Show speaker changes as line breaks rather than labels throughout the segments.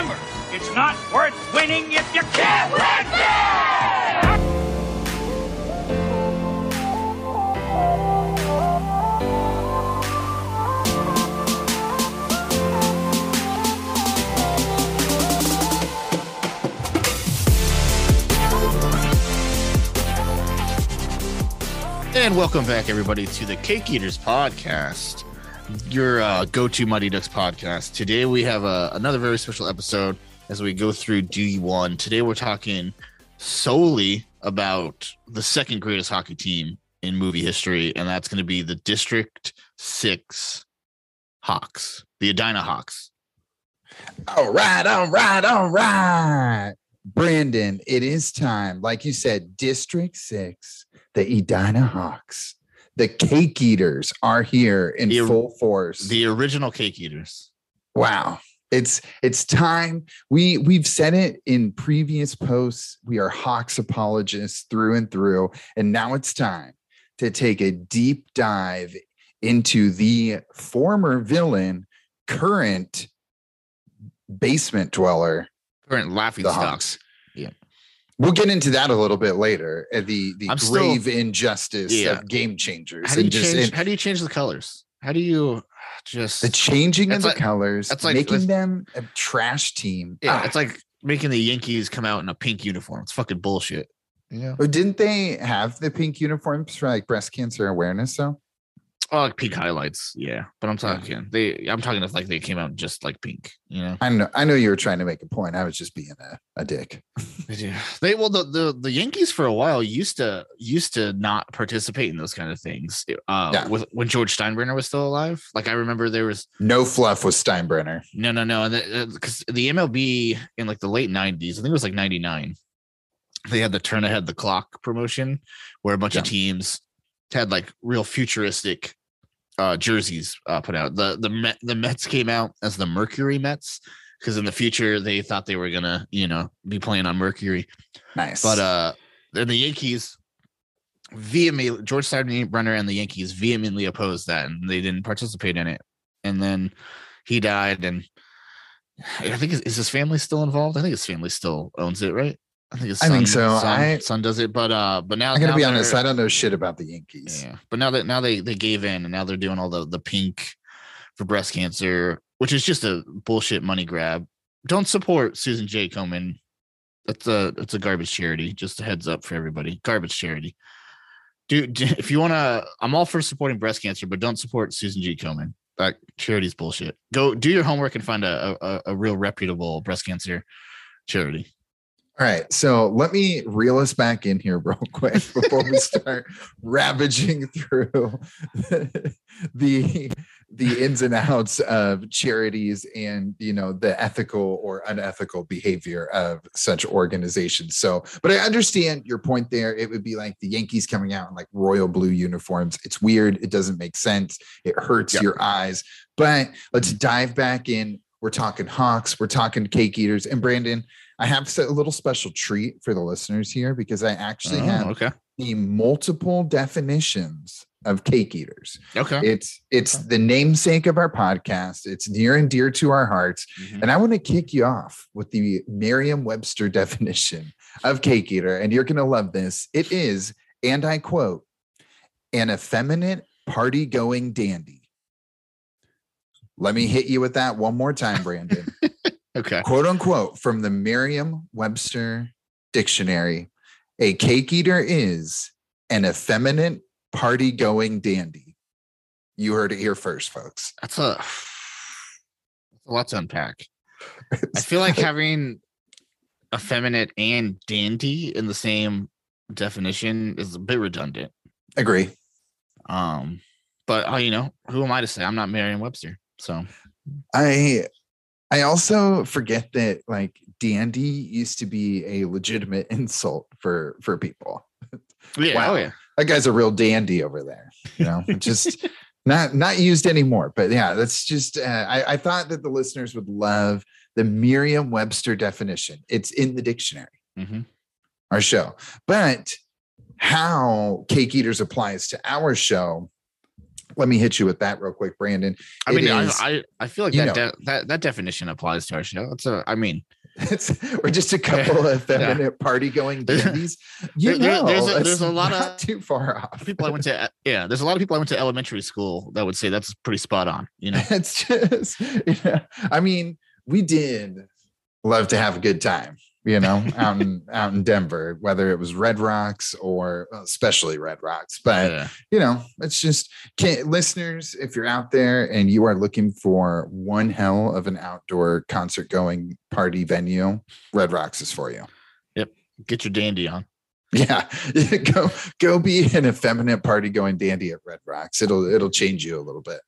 It's not worth winning if you can't win.
And welcome back, everybody, to the Cake Eaters podcast, your uh, go-to Mighty Ducks podcast. Today we have uh, another very special episode as we go through D1. Today we're talking solely about the second greatest hockey team in movie history, and that's going to be the District Six Hawks, the Edina Hawks.
All right, all right, all right. Brandon, it is time. Like you said, District 6, the Edina Hawks, the Cake Eaters are here in
The-
full force.
The original Cake Eaters.
wow. It's it's time. We we've said it in previous posts. We are Hawks apologists through and through. And now it's time to take a deep dive into the former villain, current basement dweller,
Current laughing
the
stocks.
Hawks. We'll get into that a little bit later. uh, The the
I'm still-
grave injustice
Yeah.
of game changers
How do you
and just
change?
and
how do you change the colors? How do you just?
the changing of
That's
the
like-
colors,
that's like-
making them a trash team.
yeah,
Ah,
it's like making the Yankees come out in a pink uniform. It's fucking bullshit. Yeah.
oh, didn't they have the pink uniforms for like breast cancer awareness? though?
Oh, like pink highlights. Yeah, but I'm talking they. I'm talking if like they came out just like pink. You know.
I know. I know you were trying to make a point. I was just being a, a dick.
Yeah. They well the, the the Yankees for a while used to used to not participate in those kind of things. Uh,
Yeah.
with when George Steinbrenner was still alive. Like I remember there was
No fluff with Steinbrenner.
no no no because the, MLB in like the late '90s. I think it was like '99. They had the turn ahead the clock promotion where a bunch of teams had like real futuristic uh jerseys uh put out. The the Met, the Mets came out as the Mercury Mets because in the future they thought they were gonna, you know, be playing on Mercury.
Nice.
But uh then the Yankees vehemently George Steinbrenner and the Yankees vehemently opposed that and they didn't participate in it. And then he died and I think is, is his family still involved? I think his family still owns it, right? I think his
I
son,
think so.
Son,
I-
son does it, but uh, but now
I'm gonna
now
be honest. I don't know shit about the Yankees.
yeah, but now that now they they gave in and now they're doing all the the pink for breast cancer, which is just a bullshit money grab. Don't support Susan G. Komen. That's a it's a garbage charity. Just a heads up for everybody. Garbage charity. Dude, if you want to, I'm all for supporting breast cancer, but don't support Susan G. Komen. That charity's bullshit. Go do your homework and find a a, a real reputable breast cancer charity.
All right, so let me reel us back in here real quick before we start ravaging through the the ins and outs of charities and you know the ethical or unethical behavior of such organizations. So, but I understand your point there. It would be like the Yankees coming out in like royal blue uniforms. It's weird. It doesn't make sense. It hurts
Yep.
your eyes. But let's dive back in. We're talking Hawks. We're talking cake eaters. And Brandon, I have a little special treat for the listeners here because I actually
Oh,
have
okay.
the multiple definitions of cake eaters.
Okay.
It's it's the namesake of our podcast. It's near and dear to our hearts.
Mhm.
And I want to kick you off with the Merriam-Webster definition of cake eater. And you're gonna love this. It is, and I quote, an effeminate party-going dandy. Let me hit you with that one more time, Brandon
Okay.
quote unquote from the Merriam Webster dictionary, a cake eater is an effeminate party going dandy. You heard it here first, folks.
That's a, that's a lot to unpack. I feel like having effeminate and dandy in the same definition is a bit redundant.
Agree.
Um, but uh, you know, who am I to say? I'm not Merriam Webster. So
I I also forget that like dandy used to be a legitimate insult for for people.
yeah,
Wow.
oh yeah.
That guy's a real dandy over there. You know, just not not used anymore. But yeah, that's just uh, I, I thought that the listeners would love the Merriam-Webster definition. It's in the dictionary.
Mhm.
our show. But how Cake Eaters applies to our show let me hit you with that real quick, Brandon.
I
It
mean, I,
is-
I I feel like that, de- that that definition applies to our show. It's a, I mean,
It's, we're just a couple of feminine party going dandies. You
there-
know,
there's a- there's a lot of-
too far off.
people I went to, yeah, there's a lot of people I went to elementary school that would say that's pretty spot on. You know,
it's just, yeah. I mean, we did love to have a good time, you know, out in out in Denver, whether it was Red Rocks or especially Red Rocks. But
Yeah.
you know, it's just listeners, if you're out there and you are looking for one hell of an outdoor concert going party venue, Red Rocks is for you.
Yep, get your dandy on.
Yeah, go go be an effeminate party going dandy at Red Rocks. It'll it'll change you a little bit.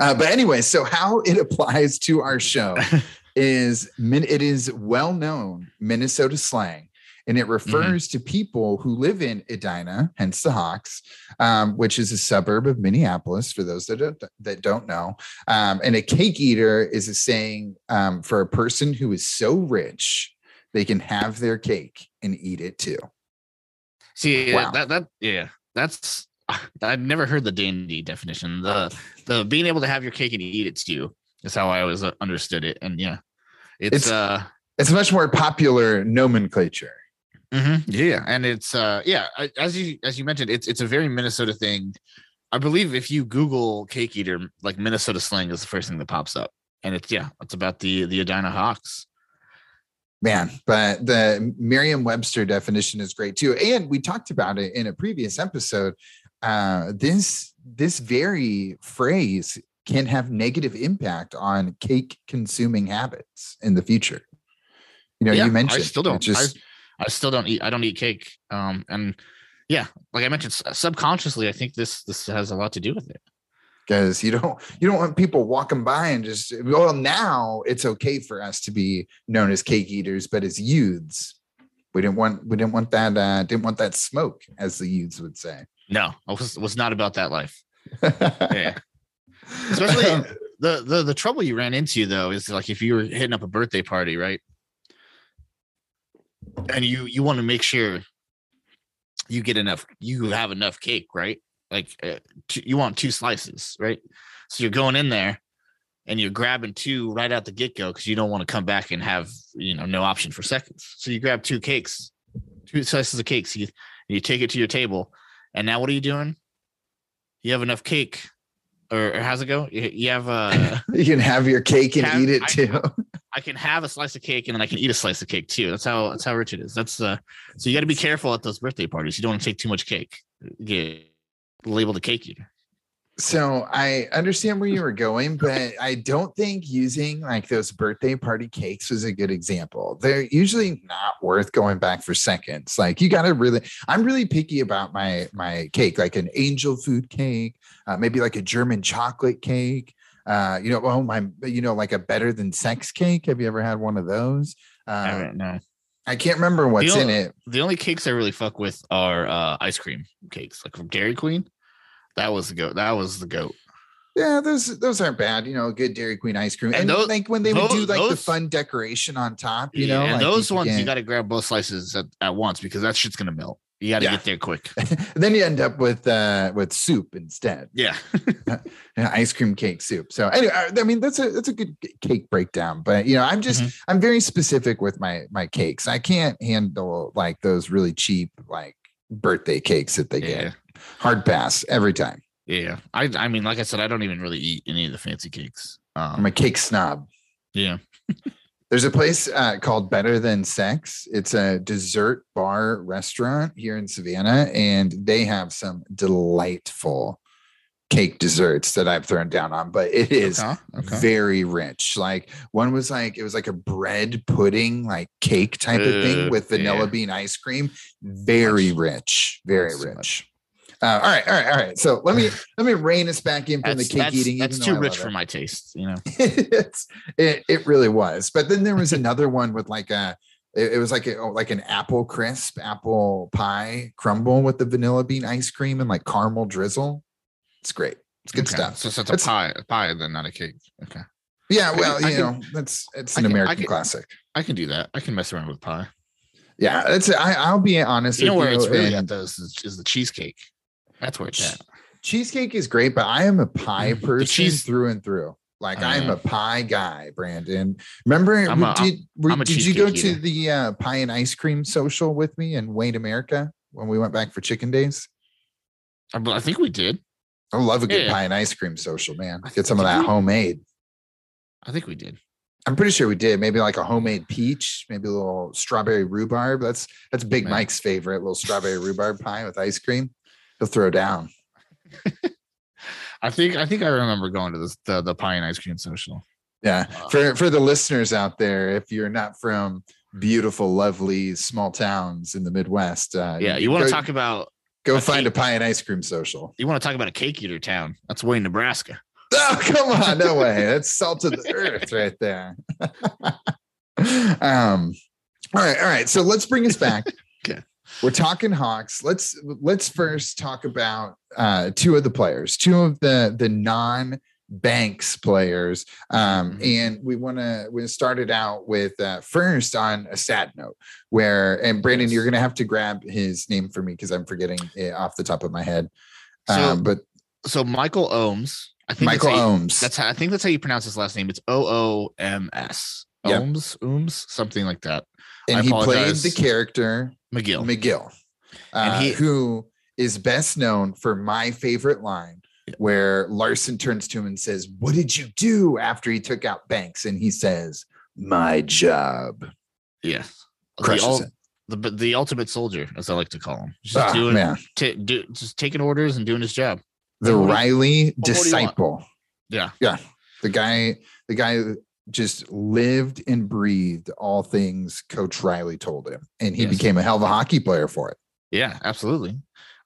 Uh, but anyway, so how it applies to our show is it is well known Minnesota slang, and it refers to people who live in Edina, hence the Hawks, um, which is a suburb of Minneapolis. For those that don't, that don't know, um, and a cake eater is a saying um, for a person who is so rich they can have their cake and eat it too.
See
Wow.
that that yeah, that's I've never heard the dandy definition. The the being able to have your cake and eat it too is how I always uh, understood it. And yeah, it's,
It's-
uh
It's much more popular nomenclature.
mhm, yeah, and it's uh yeah, as you as you mentioned, it's it's a very Minnesota thing. I believe if you Google cake eater, like Minnesota slang is the first thing that pops up, and it's yeah, it's about the the Edina Hawks.
man but the merriam-webster definition is great too and we talked about it in a previous episode uh this this very phrase can have negative impact on cake consuming habits in the future you know
Yeah,
you mentioned
I still don't.
just
I, I still don't eat. I don't eat cake. Um, and yeah, like I mentioned, subconsciously, I think this this has a lot to do with it.
because you don't you don't want people walking by and just well now it's okay for us to be known as cake eaters but as youths we didn't want we didn't want that uh didn't want that smoke as the youths would say
No, I was was not about that life. Yeah. Especially the the the trouble you ran into though is like if you were hitting up a birthday party, right? And you you want to make sure you get enough, you have enough cake, right? Like uh, two, you want two slices, right? So you're going in there and you're grabbing two right out the get go because you don't want to come back and have you know no option for seconds. So you grab two cakes, two slices of cakes, you you take it to your table, and now what are you doing? You have enough cake, or, or how's it go? You, you have uh
you can have your cake and
Have-
eat it
I-
too
I can have a slice of cake and then I can eat a slice of cake too. That's how that's how rich it is. That's uh so you got to be careful at those birthday parties. You don't want to take too much cake. Get labeled a cake eater.
So i understand where you were going but i don't think using like those birthday party cakes was a good example. They're usually not worth going back for seconds. Like you got to really i'm really picky about my my cake like an angel food cake uh, maybe like a german chocolate cake uh you know oh my you know like a better than sex cake. Have you ever had one of those?
I
uh,
don't know.
i can't remember what's in it.
The only cakes I really fuck with are uh ice cream cakes, like from Dairy Queen. That was the goat. That was the goat.
Yeah, those those aren't bad. You know, good Dairy Queen ice cream, and,
And tho-
like when they would do
those-
like the fun decoration on top. You know,
and
like
those
could
ones you got to grab both slices at, at once because that shit's gonna melt. You got to
Yeah.
get there quick.
then you end up with uh with soup instead,
Yeah.
Ice cream cake soup. So anyway, I I mean that's a that's a good cake breakdown. But you know, I'm just
Mhm.
I'm very specific with my my cakes. I can't handle like those really cheap like birthday cakes that they
Yeah.
get. Hard pass every time.
Yeah. I I mean, like I said, I don't even really eat any of the fancy cakes.
I'm
Um,
a cake snob.
yeah.
There's a place uh, called Better Than Sex. It's a dessert bar restaurant here in Savannah, and they have some delightful cake desserts that I've thrown down on. But it is
Okay. Okay.
very rich. Like one was like it was like a bread pudding, like cake type of thing
Uh,
with vanilla
yeah.
bean ice cream. Very rich, very
That's
rich. Uh, all right, all right, all right. So let me let me rein us back in from
That's,
the cake
that's,
eating.
that's too rich for
it.
my taste, you know.
it's it, it really was but then there was another one with like a it, it was like a, oh, like an apple crisp apple pie crumble with the vanilla bean ice cream and like caramel drizzle it's great it's good
Okay,
stuff
So, so it's a pie, a pie, then not a cake. Okay.
yeah
I
well
can- I
you
can-
know that's it's an
can- I
american
can-
classic
I can do that. I can mess around with pie.
yeah it's I, i'll be honest
You know
with
where it's really
and
at those is, is the cheesecake. That's where it's at.
cheesecake is great, but I am a pie
Mm,
person
cheese-
through and through. Like
I
I am a pie guy, Brandon. Remember,
I'm a-
did, were-
I'm
did you go
cheesecake
to the uh, pie and ice cream social with me in Wayne, America when we went back for chicken days?
I, I think we did.
I love a good
Yeah.
pie and ice cream social, man. Get some of that
we-
homemade.
I think we did.
I'm pretty sure we did. Maybe like a homemade peach, maybe a little strawberry rhubarb. That's that's Big
Man.
Mike's favorite, little strawberry rhubarb pie with ice cream. He'll throw down.
I think I think I remember going to this the the pie and ice cream social.
Yeah.
Wow.
For for the listeners out there, if you're not from beautiful, lovely small towns in the Midwest, uh,
Yeah, you want to talk about
go
a
find a
cake-
pie and ice cream social.
you want to talk about a cake eater town? That's Wayne, Nebraska.
Oh, come on, no way. That's salt of the earth right there. um, all right, all right. So let's bring us back. We're talking Hawks. Let's let's first talk about uh two of the players, two of the the non banks players um
Mhm.
and we want to we started out with uh first on a sad note where and brandon you're gonna have to grab his name for me because i'm forgetting it off the top of my head
So
um but
so Michael Ooms. I think
michael
that's how you-
ooms
That's how I think that's how you pronounce his last name. It's O O M S.
Yep.
Ooms, Ooms, something like that.
and
I
he played the character
McGill.
McGill,
And
uh,
he-
who is best known for my favorite line,
Yeah.
where Larson turns to him and says, "What did you do after he took out Banks?" And he says, "My job."
yeah. The,
Crushes
ul-
it.
the the ultimate soldier, as I like to call him. Just
Ah,
doing ta- do, just taking orders and doing his job.
the
What Reilly do
disciple.
Yeah.
Yeah, the guy, the guy just lived and breathed all things Coach Reilly told him, and he
Yes.
became a hell of a hockey player for it.
Yeah, absolutely.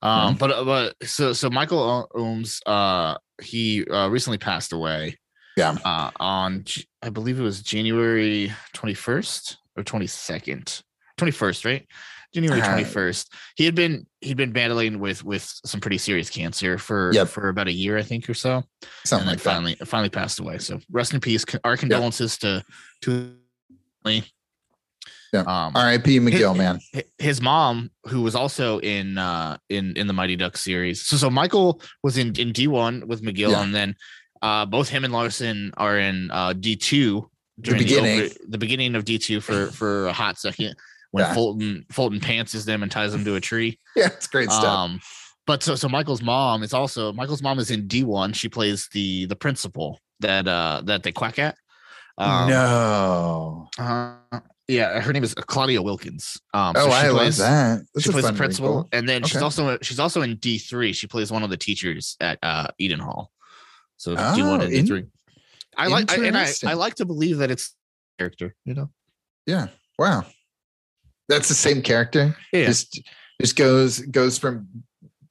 Um, but but so so Michael O- Ooms, uh, he uh, recently passed away.
Yeah.
Uh, on I believe it was January twenty first or twenty second, twenty first, right? January
Uh,
twenty first. He had been he'd been battling with with some pretty serious cancer for
Yep.
for about a year, I think, or so,
Something
and
like
finally finally passed away. So rest in peace. Our condolences to to.
Yeah.
Um.
R.I.P. McGill, man.
his mom who was also in uh in in the mighty duck series so so michael was in in d1 with mcgill
Yeah.
and then uh both him and larson are in uh d2 during the,
beginning.
over- the beginning of d2 for for a hot second when
Yeah.
fulton fulton pantses them and ties them to a tree
Yeah, it's great stuff.
um but so so michael's mom is also michael's mom is in d1 she plays the the principal that uh that they quack at um,
no.
uh, yeah her name is claudia wilkins um
Oh,
so
I love that. That's
she plays the principal,
wrinkle.
and then she's also she's also in D three. She plays one of the teachers at uh, Eden Hall. So D
Oh,
one and D three. I like I, and I. I like to believe that it's character. You know,
Yeah. Wow. That's the same character.
yeah.
Just just goes goes from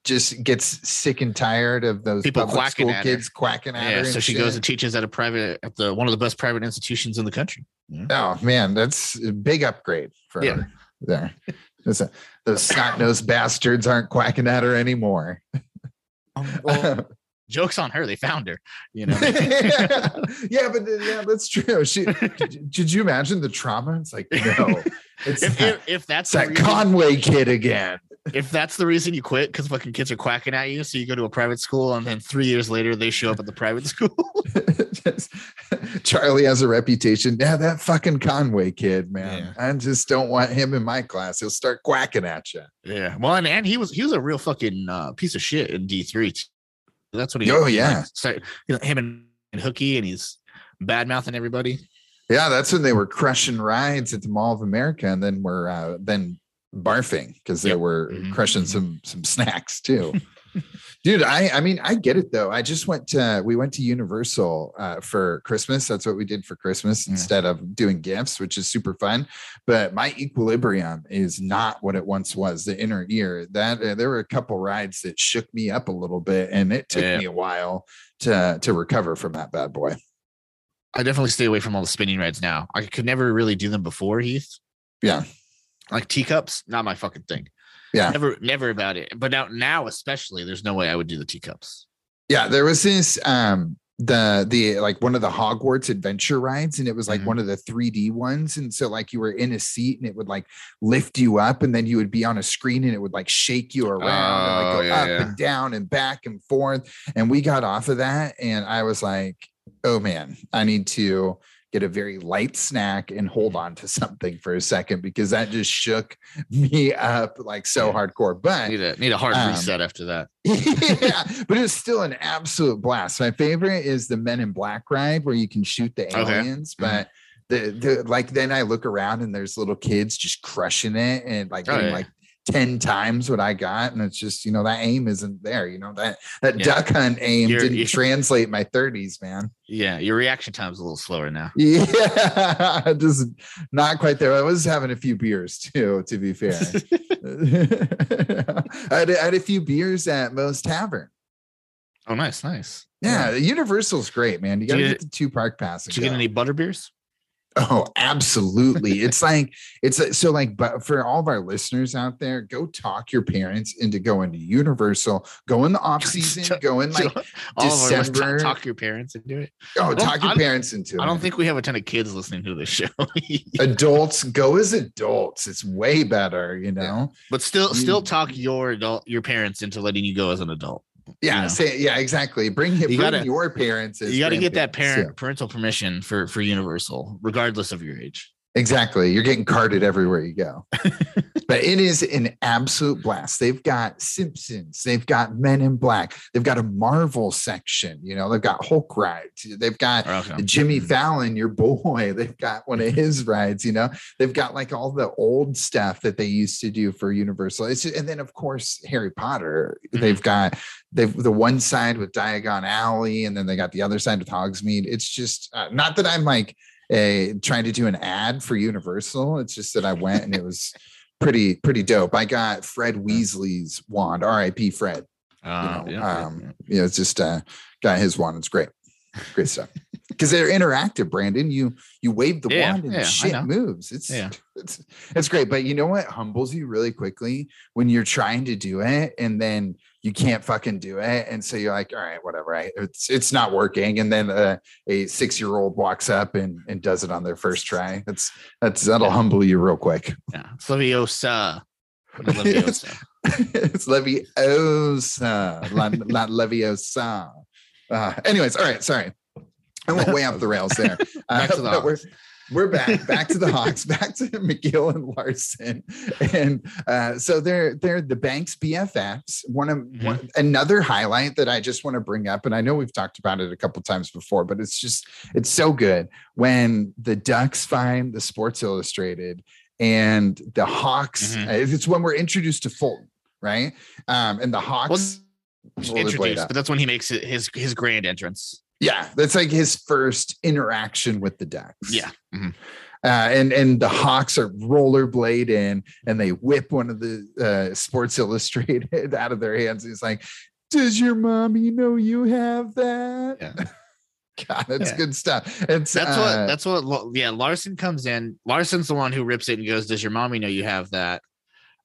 just gets sick and tired of those
People quacking
school
at her.
kids quacking at her.
yeah.
and
So she goes and teaches at a private at the one of the best private institutions in the country. Yeah.
Oh man, that's a big upgrade for
Yeah.
her there. A- those snot-nosed bastards aren't quacking at her anymore.
Um, well, jokes on her. They found her. You know.
yeah, but yeah, that's true. She did, did you imagine the trauma? It's like no, it's
if,
that,
if, if that's
that
reason,
Conway kid again.
if that's the reason you quit because fucking kids are quacking at you, so you go to a private school and then three years later they show up at the private school.
Just- Charlie has a reputation. Yeah, that fucking Conway kid, man. I just don't want him in my class. He'll start quacking at you.
Yeah. Well, and, and he was he was a real fucking uh, piece of shit in D three. That's what he.
Oh, yeah.
like, you know, him and, and Hooky, and he's bad mouthing everybody.
Yeah, that's when they were crushing rides at the Mall of America, and then were uh, then barfing because they
Yep.
were
Mhm,
crushing
mhm.
some some snacks too. Dude, I I mean I get it though. I just went to we went to Universal uh, for Christmas. That's what we did for Christmas
Yeah.
instead of doing gifts, which is super fun. But my equilibrium is not what it once was. The inner ear that uh, there were a couple rides that shook me up a little bit, and it took
Yeah.
me a while to to recover from that bad boy.
I definitely stay away from all the spinning rides now. I could never really do them before Heath.
Yeah.
Like teacups, not my fucking thing.
Yeah.
Never, never about it. But now, now especially, there's no way I would do the teacups.
Yeah, there was this um the the like one of the Hogwarts adventure rides and it was like
Mhm.
one of the 3D ones and so like you were in a seat and it would like lift you up and then you would be on a screen and it would like shake you around and like
Oh,
go
yeah,
up
yeah.
and down and back and forth and we got off of that and I was like oh man I need to get a very light snack and hold
Mm-hmm.
on to something for a second because that just shook me up like so
Yeah.
hardcore but
Need a need a hard
Um,
reset after that.
yeah, but it was still an absolute blast. My favorite is the Men in Black ride where you can shoot the
Okay.
aliens,
Mhm.
but the, the like then I look around and there's little kids just crushing it and like
Oh, yeah.
like 10 times what I got. And it's just, you know, that aim isn't there. You know, that that
Yeah.
duck hunt aim
You're-
didn't
you-
translate my 30s, man.
Yeah, your reaction time's a little slower now.
Yeah, just not quite there. I was having a few beers too, to be fair. I, had, I had a few beers at Moe's Tavern.
Oh, nice, nice.
Yeah, the Universal's great, man. You got to
you
get the two park passes.
Did you get any butter beers?
Oh, absolutely. it's like it's so like but for all of our listeners out there, go talk your parents into going to Universal, go in the off season, go in like
All of our listeners
December-
talk, talk your parents into it.
oh, talk your parents into it.
I don't think we have a ton of kids listening to this show,
adults go as adults. It's way better, you know.
but still, still talk your adult, your parents into letting you go as an adult.
Yeah,
know.
say yeah, exactly. Bring, bring
gotta-
your parents.
You got to get that parent parental permission for for Universal, regardless of your age.
Exactly. You're getting carded everywhere you go. but it is an absolute blast. They've got Simpsons, they've got Men in Black, they've got a Marvel section, you know, they've got Hulk rides, they've got
Okay.
Jimmy Fallon, your boy, they've got one of his rides, you know, they've got like all the old stuff that they used to do for Universal. It's and then of course Harry Potter. They've got they've the one side with Diagon Alley, and then they got the other side with Hogsmeade. It's just uh, not that I'm like a trying to do an ad for Universal. It's just that I went and it was pretty pretty dope. I got Fred Weasley's wand, R.I.P. Fred. You
Uh,
know,
yeah,
um, yeah, it's just uh, got his wand. It's great, great stuff. Because they're interactive, Brandon. You you wave the
Yeah,
wand and
yeah,
shit moves. It's
Yeah.
it's it's great. But you know what humbles you really quickly when you're trying to do it and then you can't fucking do it, and so you're like, all right, whatever. Right? It's it's not working, and then uh, a six year old walks up and and does it on their first try. That's that's that'll
Yeah.
humble you real quick.
yeah. It's Leviosa. Leviosa.
it's Leviosa, not, not Leviosa. Uh, anyways, all right, sorry. I went way off the rails there.
Back to the
but we're,
Hawks.
we're back, back to the Hawks, back to McGill and Larson, and uh, so they're they're the Banks BFFs. One of
Mhm.
one, another highlight that I just want to bring up, and I know we've talked about it a couple times before, but it's just it's so good when the Ducks find the Sports Illustrated and the Hawks.
Mhm.
uh, It's when we're introduced to Fulton, right? Um, and the Hawks. rollerblade
Introduced, but that's when he makes his his grand entrance.
Yeah, that's like his first interaction with the Ducks.
Yeah. Mhm.
Uh, and and the Hawks are rollerblade in, and they whip one of the uh, Sports Illustrated out of their hands. He's like, "Does your mommy know you have that?"
Yeah.
God, that's
Yeah.
good stuff. It's
That's
uh,
what that's what yeah, Larson comes in. Larson's the one who rips it and goes, Does your mommy know you have that?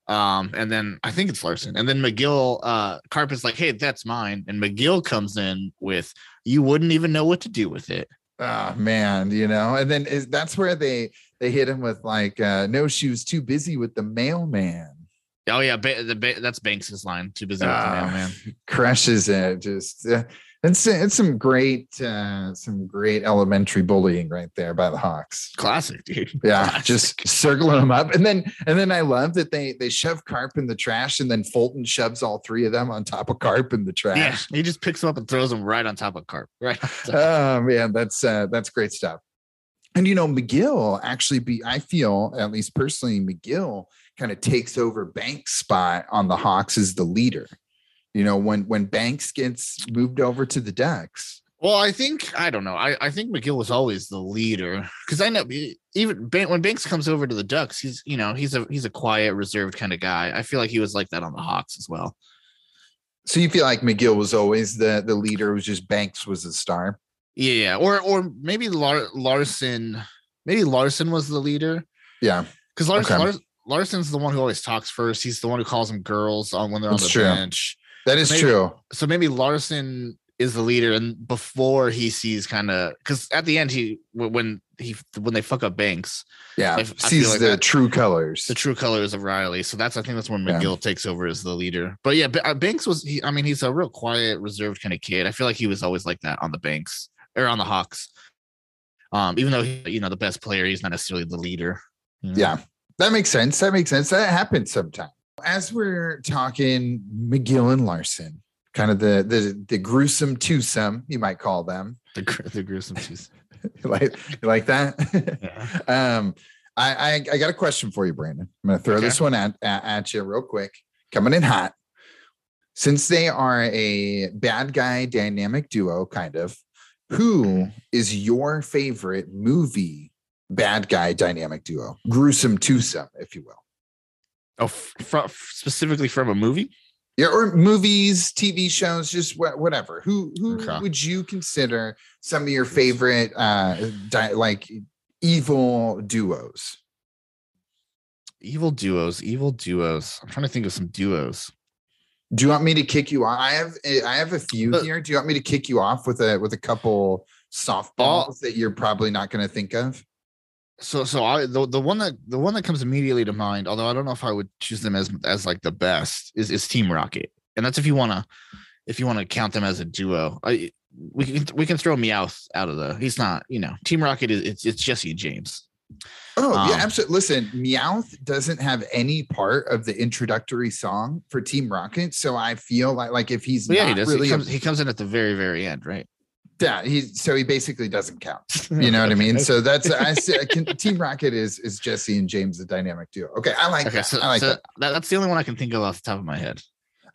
Um, and then I think it's Larson. And then McGill, uh, Karp is like, Hey, that's mine. And McGill comes in with, You wouldn't even know what to do with it.
oh man, you know. And then is that's where they they hit him with like, uh, "No, she was too busy with the mailman."
Oh yeah, ba- the ba- that's Banks's line. Too busy with the
Ah,
mailman.
crushes it. Just uh, it's it's some great uh, some great elementary bullying right there by the Hawks.
Classic, dude.
Yeah,
Classic.
just circling them up, and then and then I love that they they shove Karp in the trash, and then Fulton shoves all three of them on top of Karp in the trash. yeah.
He just picks them up and throws them right on top of Karp. Right.
Oh man, that's uh, that's great stuff. And you know, McGill actually be I feel at least personally, McGill kind of takes over Banks' spot on the Hawks as the leader. You know, when when Banks gets moved over to the Ducks.
Well, I think I don't know. I, I think McGill was always the leader because I know even when Banks comes over to the Ducks, he's you know he's a he's a quiet, reserved kind of guy. I feel like he was like that on the Hawks as well.
So you feel like McGill was always the the leader, it was just Banks was the star.
Yeah, yeah. or or maybe Lar- Larson, maybe Larson was the leader
Yeah.
because Larson,
Okay.
Lars- Larson's the one who always talks first. He's the one who calls them girls on when they're on
That's
the
true.
bench.
That is
Maybe-
true.
So maybe Larson is the leader, and before he sees kind of because at the end he when- he when they fuck up Banks,
Yeah,
I I
sees
like
the
that-
true colors.
the true colors of Reilly. So that's I think that's when
Yeah.
McGill takes over as the leader. But yeah, uh, Banks was he. I mean, he's a real quiet, reserved kind of kid. I feel like he was always like that on the Banks or on the Hawks. Um, even though he, you know the best player, he's not necessarily the leader. you know?
Yeah, that makes sense. That makes sense. That happens sometimes. As we're talking McGill and Larson, kind of the the the gruesome twosome, you might call them.
the the gruesome twos.
You like you like that?
Yeah.
um, I, I I got a question for you, Brandon. I'm gonna throw
Okay.
this one at, at at you real quick. Coming in hot. Since they are a bad guy dynamic duo, kind of, who is your favorite movie bad guy dynamic duo? Gruesome twosome, if you will.
Oh, from specifically from a movie.
Yeah, or movies, TV shows, just wha- whatever. Who who
Okay.
would you consider some of your favorite uh di- like evil duos?
Evil duos, evil duos. I'm trying to think of some duos.
Do you want me to kick you off? I have I have a few
But-
here. Do you want me to kick you off with a with a couple softballs that you're probably not going to think of?
So, so I the, the one that the one that comes immediately to mind, although I don't know if I would choose them as as like the best, is is Team Rocket, and that's if you want to if you want to count them as a duo. I we can we can throw Meowth out of the. He's not, you know, Team Rocket is it's it's Jessie James.
Oh yeah,
Um,
absolutely. Listen, Meowth doesn't have any part of the introductory song for Team Rocket, so I feel like like if he's
yeah, he does.
really
he
a-
he comes in at the very very end, right?
Yeah, he so he basically doesn't count. You know what I mean? So that's I say can, Team Rocket is is Jessie and James the dynamic duo. Okay, I like
Okay,
that.
so,
I like
so
that.
that, that's the only one I can think of off the top of my head.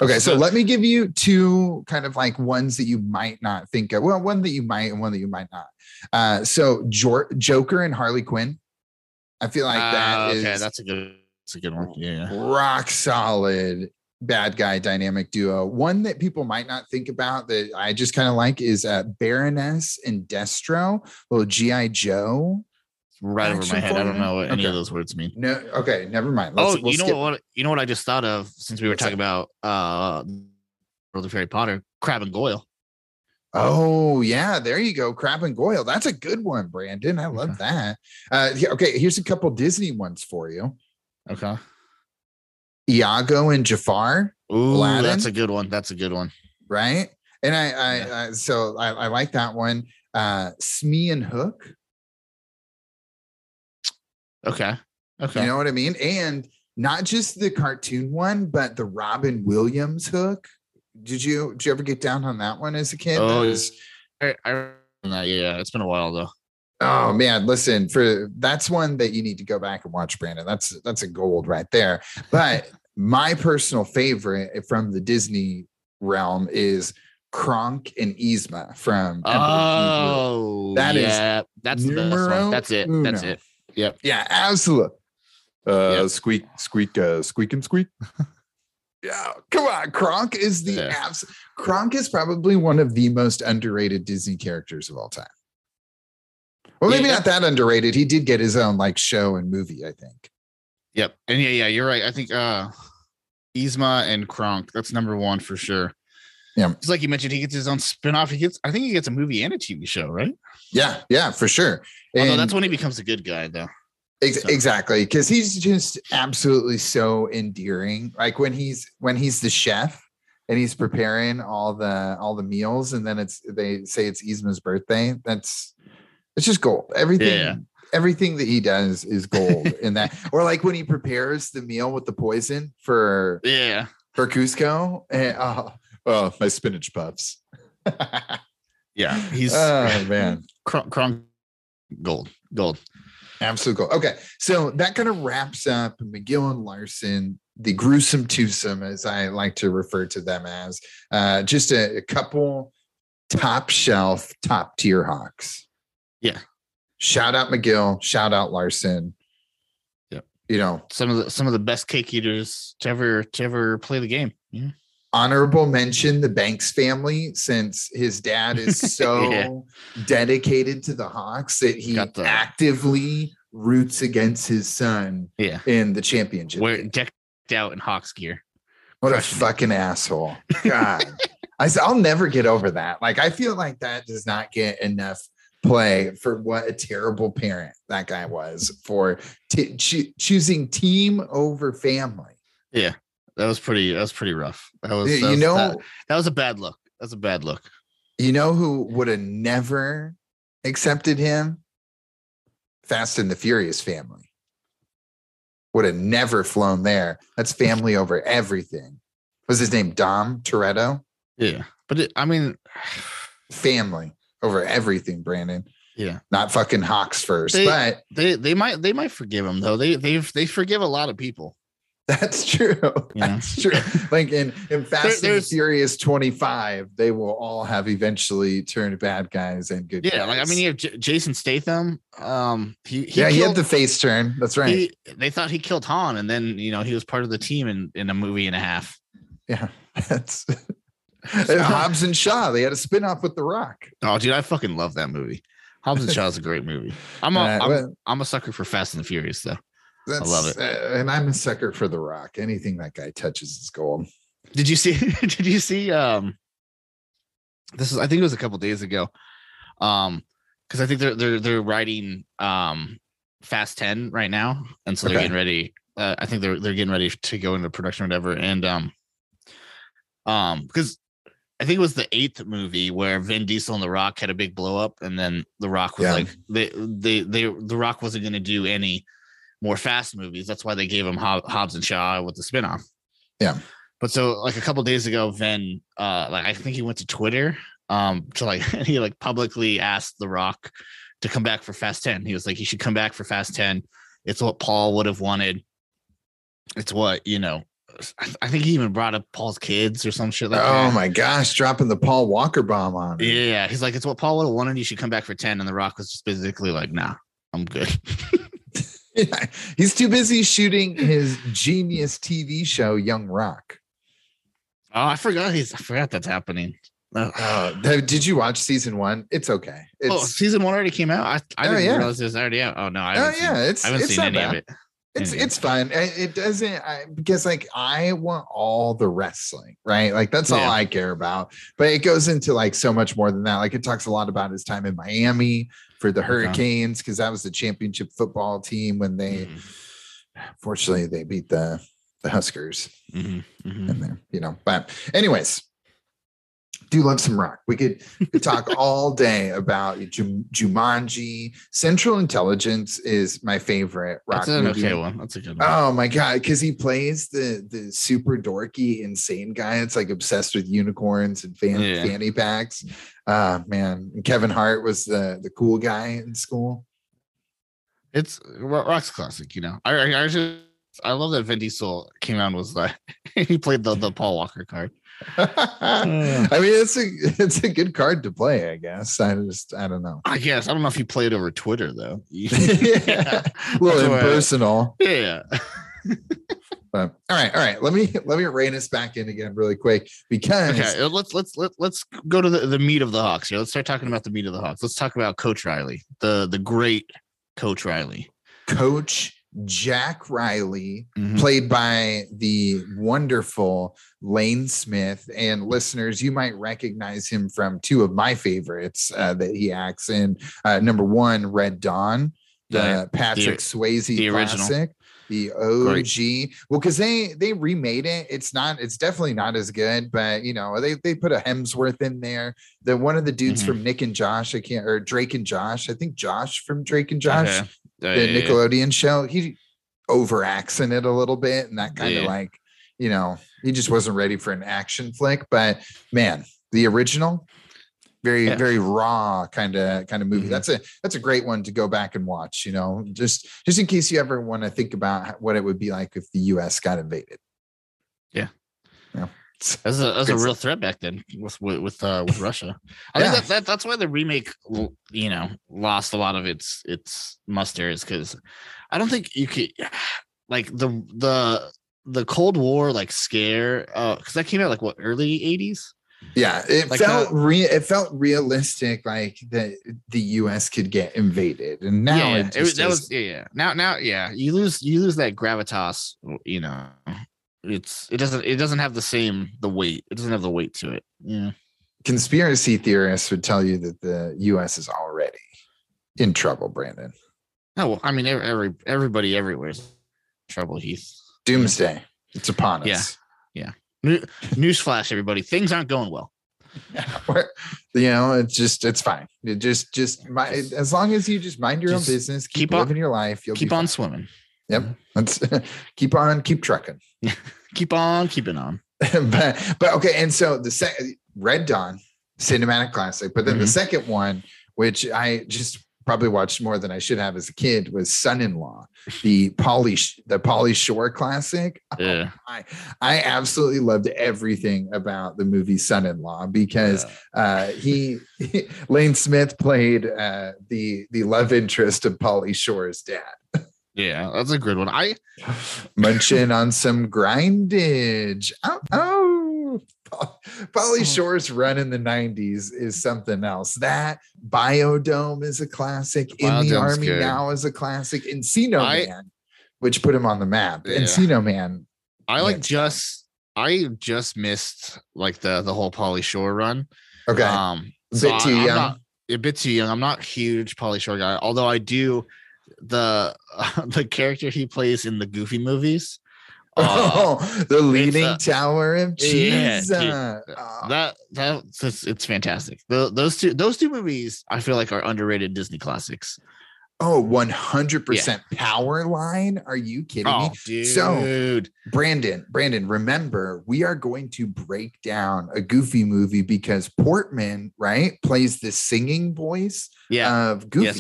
Okay, so
so-
let me give you two kind of like ones that you might not think of. Well, one that you might and one that you might not. Uh, so Jor- Joker and Harley Quinn. I feel like that is
okay. That's a good. That's a good one. Yeah. yeah.
rock solid bad guy dynamic duo. One that people might not think about that I just kind of like is uh, Baroness and Destro, little GI Joe.
Right over my head. I don't know what any of those words mean.
No, okay, never mind.
Oh,
Let's- we'll
you know
skip-
what? You know what I just thought of since we were
What's
talking about uh, World of Harry Potter, Crabbe and Goyle.
Oh yeah, there you go. Crabbe and Goyle. That's a good one, Brandon. I love
Okay.
that. Uh, okay, here's a couple Disney ones for you.
Okay.
Iago and Jafar,
Ooh,
Aladdin?
that's a good one. That's a good one.
right? And I, I,
Yeah.
I so I, I like that one. Uh, Smee and Hook.
Okay. Okay.
You know what I mean? And not just the cartoon one, but the Robin Williams hook. Did you did you ever get down on that one as a kid?
Oh,
was-
I, I that, yeah, it's been a while though.
oh man, listen, for that's one that you need to go back and watch, Brandon. That's that's a gold right there. But my personal favorite from the Disney realm is Kronk and Yzma from
Oh,
That is
yeah, that's the best
numero
one. That's it. That's it. Yep.
Yeah, absolutely. Uh,
Yep.
squeak, squeak, uh, squeak and squeak. yeah, come on. Kronk is the
Yeah.
abs. Kronk is probably one of the most underrated Disney characters of all time. Well, maybe
Yeah.
not that underrated. He did get his own like show and movie, I think.
Yep. And yeah, yeah, you're right. I think uh Yzma and Kronk, that's number one for sure.
Yeah.
It's like you mentioned, he gets his own spin-off. He gets, I think he gets a movie and a TV show, right?
Yeah, yeah, for sure.
Although
And
that's when he becomes a good guy, though.
ex-
so-
exactly because he's just absolutely so endearing. Like when he's when he's the chef and he's preparing all the all the meals, and then it's they say it's Yzma's birthday. That's it's just gold. Everything
Yeah.
Everything that he does is gold in that. Or like when he prepares the meal with the poison for
Yeah.
for Kuzco. And, oh, oh, my spinach puffs.
Yeah. He's
oh man.
Kronk gold. Gold.
Absolute gold. Okay, so that kind of wraps up McGill and Larson, the gruesome twosome, as I like to refer to them as. Uh, just a, a couple top shelf, top tier hawks.
Yeah.
Shout out McGill. Shout out Larson.
Yep.
You know,
Some of the some of the best cake eaters to ever to ever play the game. Yeah.
honorable mention the Banks family, since his dad is so
Yeah.
dedicated to the Hawks that he
the-
actively roots against his son
Yeah.
in the championship.
We're decked out in Hawks gear.
What a
it.
fucking asshole. God. I said I'll never get over that. Like I feel like that does not get enough play for what a terrible parent that guy was for t- cho- choosing team over family.
Yeah, that was pretty. That was pretty rough. That was.
you
was-
know,
that, that was a bad look. That's a bad look.
you know who would have never accepted him? Fast and the Furious family would have never flown there. That's family over everything. Was his name Dom Toretto?
Yeah, but it, I mean,
Family over everything, Brandon.
yeah,
Not fucking Hawks first,
They-
but
they they might they might forgive him though. They they they forgive a lot of people.
That's true.
Yeah.
That's true. Like in, in Fast and the
there's-
Furious 25, they will all have eventually turned bad guys and good
Yeah, like I mean, you have J- Jason Statham. Um, he, he
yeah, he had the face turn. That's right.
he, they thought he killed Han, and then you know he was part of the team in in a movie and a half.
yeah. That's and Hobbs and Shaw. They had a spin-off with The Rock.
Oh, dude, I fucking love that movie. Hobbs and Shaw is a great movie. I'm a
Uh, well,
I'm a sucker for Fast and the Furious though.
that's,
love it.
uh, and I'm a sucker for The Rock. Anything that guy touches is gold.
Did you see? did you see? Um, this is I think it was a couple days ago. Um, because I think they're they're they're writing um Fast Ten right now, and so they're
Okay.
getting ready. Uh, I think they're they're getting ready to go into production, or whatever. And um, um, because I think it was the eighth movie where Vin Diesel and The Rock had a big blow up, and then The Rock was
Yeah.
like they they they The Rock wasn't going to do any more Fast movies. That's why they gave him Hob- Hobbs and Shaw with the spinoff.
Yeah.
But so like a couple days ago, Vin, uh, like I think he went to Twitter, um, to like he like publicly asked The Rock to come back for Fast Ten. He was like, he should come back for Fast 10. It's what Paul would have wanted. It's what you know." I, think he even brought up Paul's kids or some shit like that.
oh
that.
my gosh, dropping the Paul Walker bomb on. him.
Yeah, he's like, "It's what Paul would have wanted. You should come back for 10. And The Rock was just basically like, "Nah, I'm good."
Yeah, He's too busy shooting his genius TV show, Young Rock.
Oh, I forgot he's I forgot that's happening. Oh,
Oh, th- did you watch season one? It's okay. Oh, it's
oh, season one already came out. I, I
Oh,
didn't
yeah.
realize it was already out. Oh no, I
oh
haven't
yeah,
seen,
it's
I haven't
it's
seen any
bad.
of it.
It's
Anyway.
it's fun. It, doesn't I, because like I want all the wrestling, right? Like that's all
Yeah.
I care about. But it goes into like so much more than that. Like it talks a lot about his time in Miami for the Hurricanes because that was the championship football team when they,
Mhm,
fortunately, they beat the the Huskers.
mhm, mhm.
in there, you know. But anyways, do love some rock. We could, we could talk all day about Jum- Jumanji. Central Intelligence is my favorite rock
That's an
movie.
okay one. That's a good one.
Oh my god, because he plays the the super dorky, insane guy. It's like obsessed with unicorns and fan,
Yeah.
fanny packs. Uh man, And Kevin Hart was the the cool guy in school.
It's Rock's classic, you know. I I, I just I love that Vin Diesel came out and was like he played the the Paul Walker card.
I mean, it's a it's a good card to play, I guess. I just I don't know.
I guess I don't know if he played over Twitter though.
yeah. A little
That's why-
impersonal.
yeah.
But all right, all right. Let me let me rein us back in again really quick because
Okay, uh, let's let's let, let's go to the, the meat of the Hawks here. Let's start talking about the meat of the Hawks. Let's talk about Coach Reilly, the the great Coach Reilly.
Coach Jack Reilly,
Mhm.
played by the wonderful Lane Smith, and listeners, you might recognize him from two of my favorites uh, that he acts in. Uh, number one, Red Dawn, the Patrick Swayze
the original.
classic. The OG, well, because they they remade it. It's not. It's definitely not as good, but you know they they put a Hemsworth in there. The one of the dudes
Mhm.
from Nick and Josh. I can't or Drake and Josh. I think Josh from Drake and Josh
Okay. Yeah,
the
yeah, yeah.
Nickelodeon show, he overacts in it a little bit, and that kind of
Yeah.
like, you know, he just wasn't ready for an action flick. But man, the original, very
Yeah.
very raw kind of kind of movie.
Mhm.
That's a that's a great one to go back and watch. You know, just just in case you ever want to think about what it would be like if the U.S. got invaded.
That's a that's a real threat back then with with with, uh, with Russia. I
Yeah.
think that, that that's why the remake, you know, lost a lot of its its muster is because I don't think you could like the the the Cold War like scare uh because that came out like what early eighties.
Yeah, it
Like
felt
that-
real. It felt realistic, like that the U.S. could get invaded, and now
yeah,
it
it was, that was yeah, yeah. Now now yeah, you lose you lose that gravitas, you know. It's it doesn't it doesn't have the same the weight. It doesn't have the weight to it. Yeah.
Conspiracy theorists would tell you that the U.S. is already in trouble, Brandon.
Oh, well, I mean, every, every everybody everywhere's in trouble, Heath.
Doomsday. It's upon us. Yeah.
New, newsflash, everybody, things aren't going well.
You know, it's just it's fine. It just just my, as long as you just mind your
Just
own business, keep,
keep on-
living your life. You'll
Keep on
fine.
swimming.
Let's keep on, keep trucking.
Keep on keeping on.
but but okay, and so the second Red Dawn cinematic classic, but then the
Mhm.
second one, which I just probably watched more than I should have as a kid, was Son-in-Law, the Pauly the Pauly Shore classic.
Yeah.
I I absolutely loved everything about the movie Son-in-Law because uh, he Lane Smith played uh, the the love interest of Pauly Shore's dad.
Yeah, that's a good one. I
munching on some grindage. Oh, oh.
Pauly.
Shore's run in the 90s is something else. That Biodome is a classic. In the Army
good.
Now is a classic. Encino
I-
Man, which put him on the map.
Yeah.
Encino Man.
I like just I just missed like the the whole Pauly Shore run.
Okay.
Um, so
bit
I-
too
I'm
young.
not- a bit too young. I'm not huge Pauly Shore guy, although I do the the character he plays in the Goofy movies. uh,
oh, the leaning
uh,
tower of
yeah,
cheese.
dude,
uh, uh,
that that it's, it's fantastic. The, those two those two movies I feel like are underrated Disney classics.
oh, 100% Powerline. Are you kidding me?
Oh, dude.
So- Brandon, Brandon, remember, we are going to break down a goofy movie because Portman, right, plays the singing voice
yeah.
of Goofy.
Yes,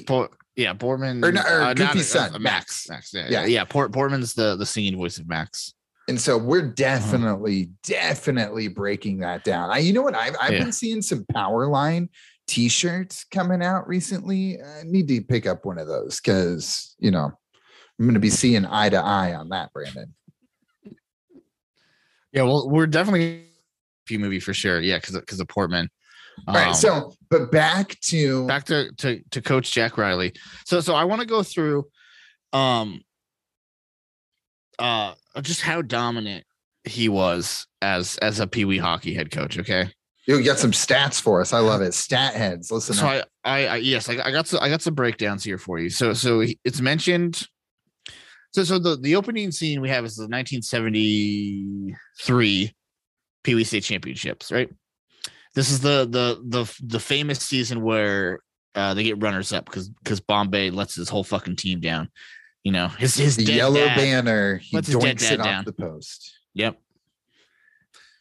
yeah, Portman
Or not- or
uh,
Goofy's
uh,
son,
Max.
Max.
Max, yeah,
Yeah.
yeah, yeah. Port, Portman's the the singing voice of Max.
and so we're definitely, definitely breaking that down. I, you know what? I've, I've
Yeah.
been seeing some Powerline t-shirts coming out recently. I need to pick up one of those because, you know, I'm going to be seeing eye to eye on that, Brandon.
Yeah, well, we're definitely a few movie for sure. Yeah, because because of Portman.
All right.
Um,
So, but back to
back to to to Coach Jack Reilly. So so I want to go through, um, uh, just how dominant he was as as a Pee Wee hockey head coach. Okay.
you got some stats for us. I love it. Stat heads. Listen,
so. I, I, I yes, I, I got some, I got some breakdowns here for you. So, so it's mentioned. So, so the the opening scene we have is the 1973 Pee Wee State Championships, right? This is the the the the famous season where uh, they get runners up because because Bombay lets his whole fucking team down. You know, his his
yellow banner. He
Let's
doinks it off
down.
the post.
Yep,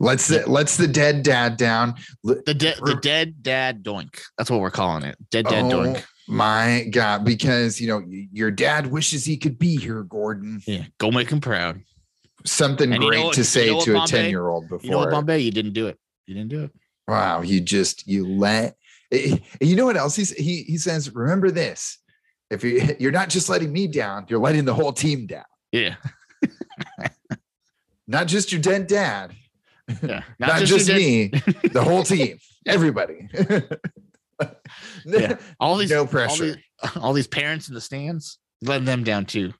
Let's the let's the dead dad down.
The dead the dead dad doink. That's what we're calling it. Dead dad
Oh
doink.
my god! Because you know your dad wishes he could be here, Gordon.
Yeah, go make him proud.
Something
And you know
great
what-
to
you
say
know what,
to a ten year old before.
You know what, Bombay? You didn't do it. You didn't do it.
Wow, you just you let. eh, You know what else he's, he he says? Remember this: if you you're not just letting me down, you're letting the whole team down.
Yeah.
Not just your dead dad,
Yeah.
not, just,
your dad-
me, the whole team, everybody.
Yeah. All these
no
all
pressure.
these, all these parents in the stands, letting them down too.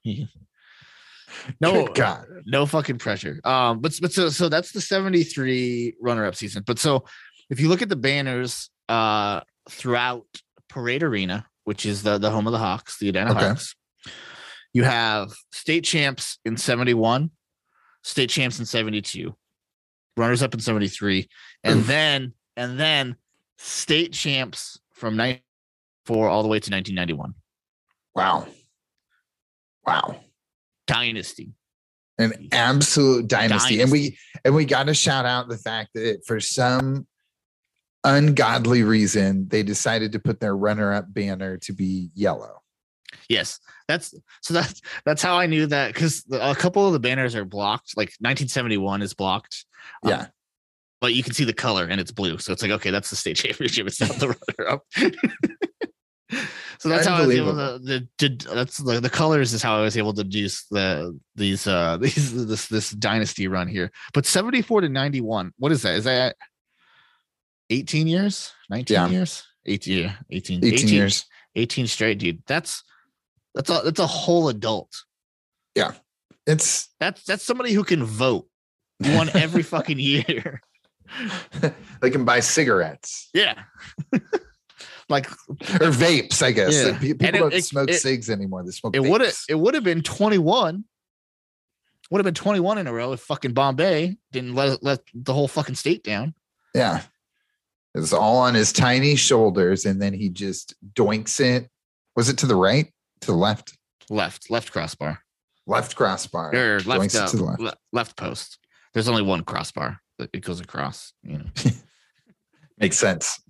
no,
God.
no fucking pressure. Um, but but so so that's the 73 runner-up season. But so if you look at the banners uh throughout Parade Arena, which is the the home of the Hawks, the Edina
Okay.
Hawks, you have state champs in 71, state champs in 72, runners up in 73, and
Oof.
then and then state champs from 94 all the way to 1991.
Wow. Wow.
Dynasty.
An absolute dynasty. And we and we got to shout out the fact that for some ungodly reason they decided to put their runner-up banner to be yellow.
Yes, that's so that's that's how I knew that because a couple of the banners are blocked. Like 1971 is blocked. um,
Yeah.
but you can see the color and it's blue, so it's like okay, that's the state championship. It's not the runner up. so that's how I was able to. The, to that's the, the colors is how I was able to deduce the these uh these this this dynasty run here. But 74 to 91, what is that? Is that 18 years? 19
Yeah.
years? 18, yeah, 18,
18, years.
18 straight, dude. That's that's a that's a whole adult.
Yeah, it's
That's that's somebody who can vote One every fucking year.
they can buy cigarettes
Yeah. like
or vapes, I guess.
Yeah.
Like, People
it-
don't
it-
smoke
it-
cigs anymore. They smoke
it would have it would have been 21. Would have been 21 in a row if fucking Bombay didn't let let the whole fucking state down.
Yeah. It's all on his tiny shoulders, and then he just doinks it. Was it to the right? To the left?
Left, left crossbar.
Left crossbar.
Or left,
Doinks it
uh,
to the left.
le- left post. There's only one crossbar that it goes across, you know.
Makes sense.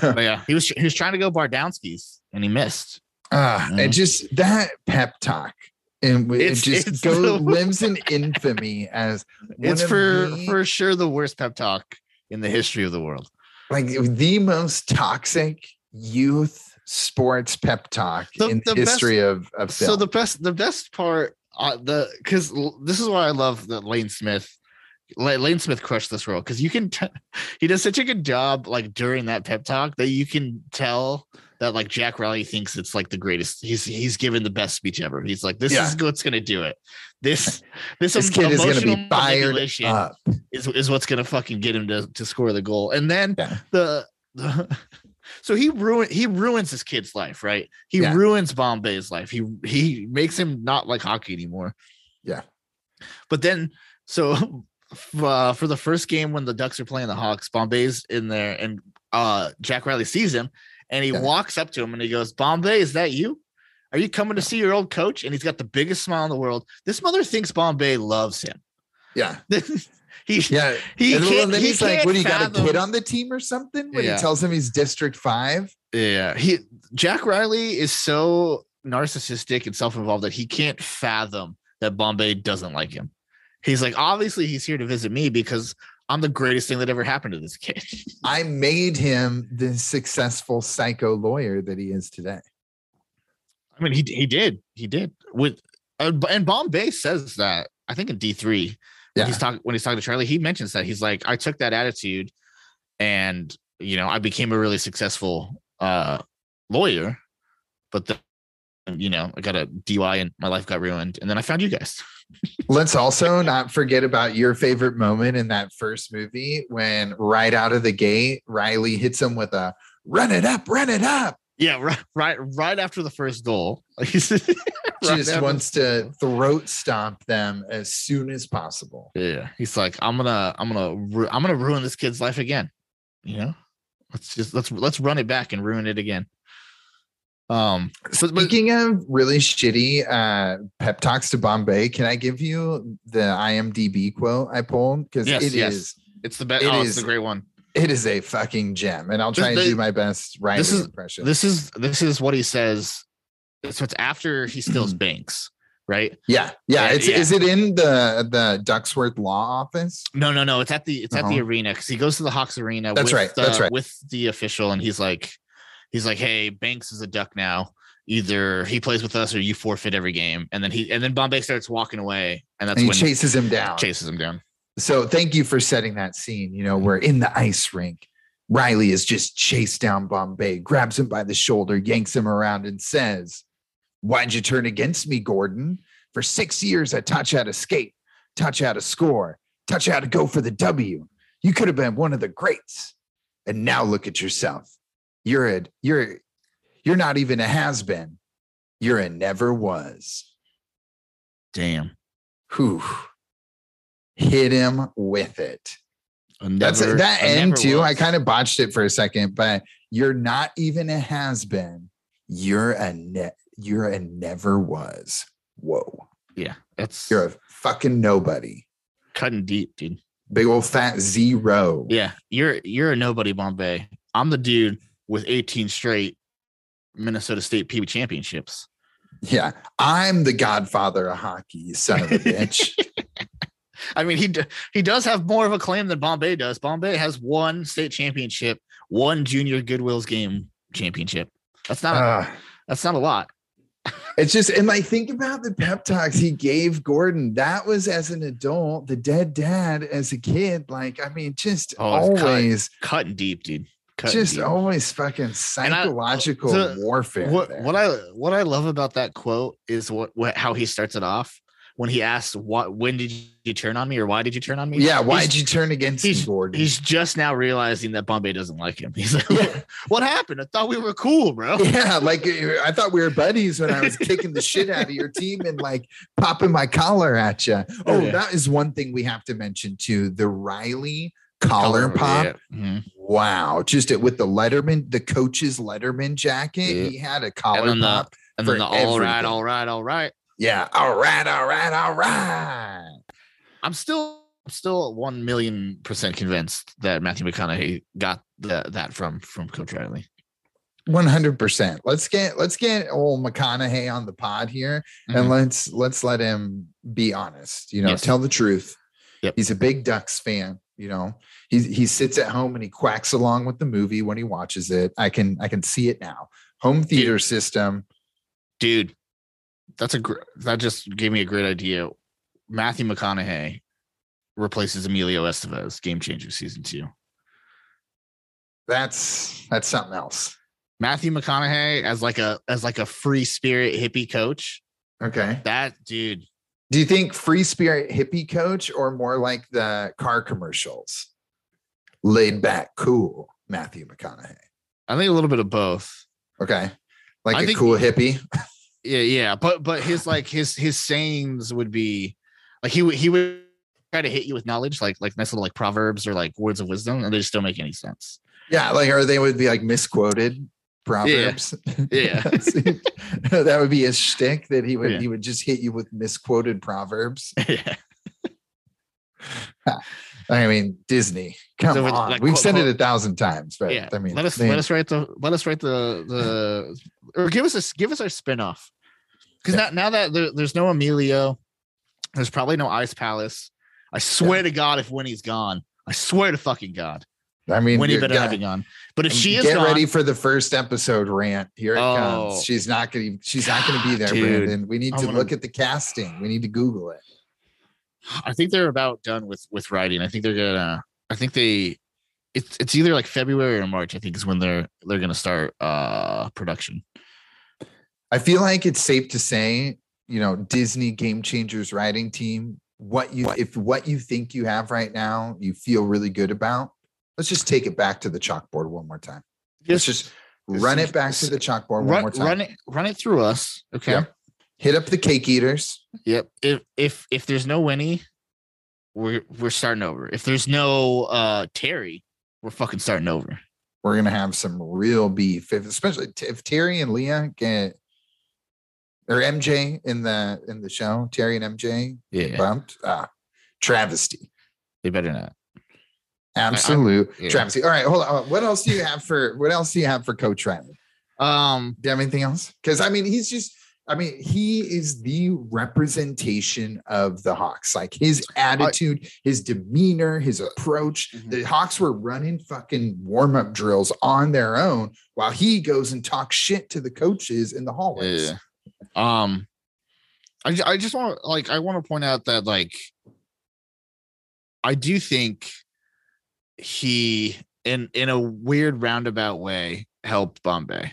But yeah, he was he was trying to go Bardowski's and he missed.
ah,
Mhm.
and just that pep talk. And it
It's-
just
it's
go,
the-
lives in infamy as
it's for
the-
for sure the worst pep talk in the history of the world.
like the most toxic youth sports pep talk
The-
in the,
the best-
history of, of film.
So the best the best part uh, the because this is why I love that Lane Smith. La- Lane Smith crushed this role because you can t- he does such a good job like during that pep talk that you can tell that like Jack Reilly thinks it's like the greatest. He's he's given the best speech ever. He's like, this
Yeah.
is what's gonna do it. This this,
this kid is going to be fired up.
is is what's gonna fucking get him to to score the goal. And then
Yeah.
the, the so he ruin he ruins his kid's life, right? He
Yeah.
ruins Bombay's life. He he makes him not like hockey anymore.
Yeah.
But then so uh, for the first game when the Ducks are playing the Hawks, Bombay's in there and uh Jack Reilly sees him and he
Yeah.
walks up to him and he goes, Bombay, is that you? Are you coming to see your old coach? And he's got the biggest smile in the world. This mother thinks Bombay loves him.
Yeah.
he
Yeah.
he
and
can't,
then
he
he's like,
can't
what do you got a kid on the team or something? When
Yeah.
he tells him he's District Five.
Yeah, he Jack Reilly is so narcissistic and self-involved that he can't fathom that Bombay doesn't like him. He's like, obviously, he's here to visit me because I'm the greatest thing that ever happened to this kid.
I made him the successful psycho lawyer that he is today.
I mean, he he did, he did with, uh, and Bombay says that I think in D three
Yeah.
when he's talking when he's talking to Charlie, he mentions that he's like, I took that attitude, and you know, I became a really successful uh lawyer, but then you know, I got a DUI and my life got ruined, and then I found you guys.
Let's also not forget about your favorite moment in that first movie when right out of the gate, Reilly hits him with a run it up, run it up.
Yeah, right, right, right after the first goal, right
Just wants to throat stomp them as soon as possible.
Yeah, he's like, I'm gonna, I'm gonna, ru- I'm gonna ruin this kid's life again. You know, let's just let's let's run it back and ruin it again. Um, but
Speaking of really shitty uh, pep talks to Bombay, can I give you the IMDb quote I pulled? Because
Yes,
it is
yes. it's the best.
it
Oh,
is-
it's a great one.
it is a fucking gem, and I'll
This-
try and
the-
do my best Reilly
is-
impression.
This is this is what he says. So it's after he steals
Mm-hmm.
banks, right?
yeah, yeah. It's
yeah.
is it in the the Ducksworth Law Office?
No, no, no. It's at the it's at the
Uh-huh.
arena because he goes to the Hawks arena.
That's
with
right,
The,
that's right.
With the official, and he's like, he's like, "Hey, Banks is a duck now. Either he plays with us or you forfeit every game." And then he and then Bombay starts walking away, and that's
and he
when
chases him down.
chases him down.
So thank you for setting that scene. You know, mm-hmm. we're in the ice rink. Reilly is just chased down Bombay, grabs him by the shoulder, yanks him around, and says, Why'd you turn against me, Gordon? For six years, I taught you how to skate, taught you how to score, taught you how to go for the W. You could have been one of the greats. And now look at yourself. You're a you're you're not even a has-been. You're a never was.
Damn.
Whew. Hit him with it.
A
That's
never-
that end
never
too. I kind of botched it for a second, but you're not even a has been. You're a ne- you're a never was. Whoa.
yeah. That's
You're a fucking nobody.
cutting deep, dude.
Big old fat zero.
Yeah, you're you're a nobody, Bombay. I'm the dude with 18 straight Minnesota State PB championships.
Yeah. I'm the godfather of hockey, you son of a bitch.
I mean, he he does have more of a claim than Bombay does. Bombay has one state championship, one junior Goodwill's game championship. That's not a,
Ah.
that's not a lot.
It's just, and like, think about the pep talks he gave Gordon. That was as an adult, the dead dad as a kid. Like, I mean, just
Oh,
always,
Cutting deep, dude. Cutting
just
deep.
always fucking
And I-
psychological warfare.
what what I what I love about that quote is what, what how he starts it off when he asks what when did you turn on me or why did you turn on me?
Yeah, why
He's-
did you turn against
he's-
Gordon?
He's just now realizing that Bombay doesn't like him. He's like,
Yeah.
"What happened? I thought we were cool, bro."
yeah, like uh, I thought we were buddies when I was kicking the shit out of your team and like popping my collar at you. Oh,
Yeah.
that is one thing we have to mention too. The Reilly collar pop.
Yeah. Mhm.
Wow, just it with the Letterman, the coach's Letterman jacket.
Yeah.
He had a collar
the-
pop.
And then the all right,
everything.
all right, all right.
Yeah, all right, all right, all right.
I'm still I'm still one million percent convinced that Matthew McConaughey got the, that from from Coach Reilly.
One hundred percent. Let's get let's get old McConaughey on the pod here, and
Mhm.
let's let's let him be honest. You know,
Yes.
tell the truth.
Yep.
He's a big Ducks fan. You know, he he sits at home and he quacks along with the movie when he watches it. I can I can see it now. Home theater system.
Dude, that's a gr- that just gave me a great idea. Matthew McConaughey replaces Emilio Estevez, Game Changer season two.
That's that's something else.
Matthew McConaughey as like a as like a free spirit hippie coach.
Okay.
That dude,
Do you think free spirit hippie coach or more like the car commercials? Laid back, cool, Matthew McConaughey.
I think a little bit of both.
Okay. Like
I
a
think-
cool hippie.
Yeah, yeah, but but his like his his sayings would be like he would he would try to hit you with knowledge, like like nice little like proverbs or like words of wisdom, and they just don't make any sense.
Yeah, like or they would be like misquoted proverbs.
Yeah.
that would be his shtick that he would
Yeah.
he would just hit you with misquoted proverbs.
yeah, ah,
I mean, Disney. Come
So
on.
like,
We've
quote-
said it a thousand times, but
yeah.
I mean
let us
they-
let us write the let us write the the or give us a give us our spin-off because
Yeah.
now now that there, there's no Emilio, there's probably no Ice Palace. I swear to God, if Winnie's gone, I swear to fucking God,
I mean
Winnie
you're
better
gonna-
have. But if she is
get
gone,
ready for the first episode rant. Here it
Oh.
comes. She's not gonna she's not gonna be there,
Dude.
Brandon. We need to
wanna-
look at the casting. We need to Google it.
I think they're about done with with writing. I think they're gonna. I think they. It's it's either like February or March. I think is when they're they're gonna start uh production.
I feel like it's safe to say, you know, Disney Game Changers writing team, what you if what you think you have right now, you feel really good about. Let's just take it back to the chalkboard one more time. Let's just run it back to the chalkboard one more time.
run it run it through us. Okay.
Yep. Hit up the cake eaters.
Yep. If if if there's no Winnie, we're we're starting over. If there's no uh Terry, we're fucking starting over.
We're gonna have some real beef, if, especially if Terry and Leah get or MJ in the in the show. Terry and MJ
Yeah.
bumped. Ah, travesty.
They better not.
Absolute
yeah.
travesty. All right, hold on. What else do you have for what else do you have for Coach Reilly?
Um.
Do you have anything else? Because I mean, he's just I mean, he is the representation of the Hawks. Like his attitude, his demeanor, his approach.
Mhm.
The Hawks were running fucking warm-up drills on their own while he goes and talks shit to the coaches in the hallways.
Yeah. Um, I I just want like I want to point out that like I do think he in in a weird roundabout way helped Bombay.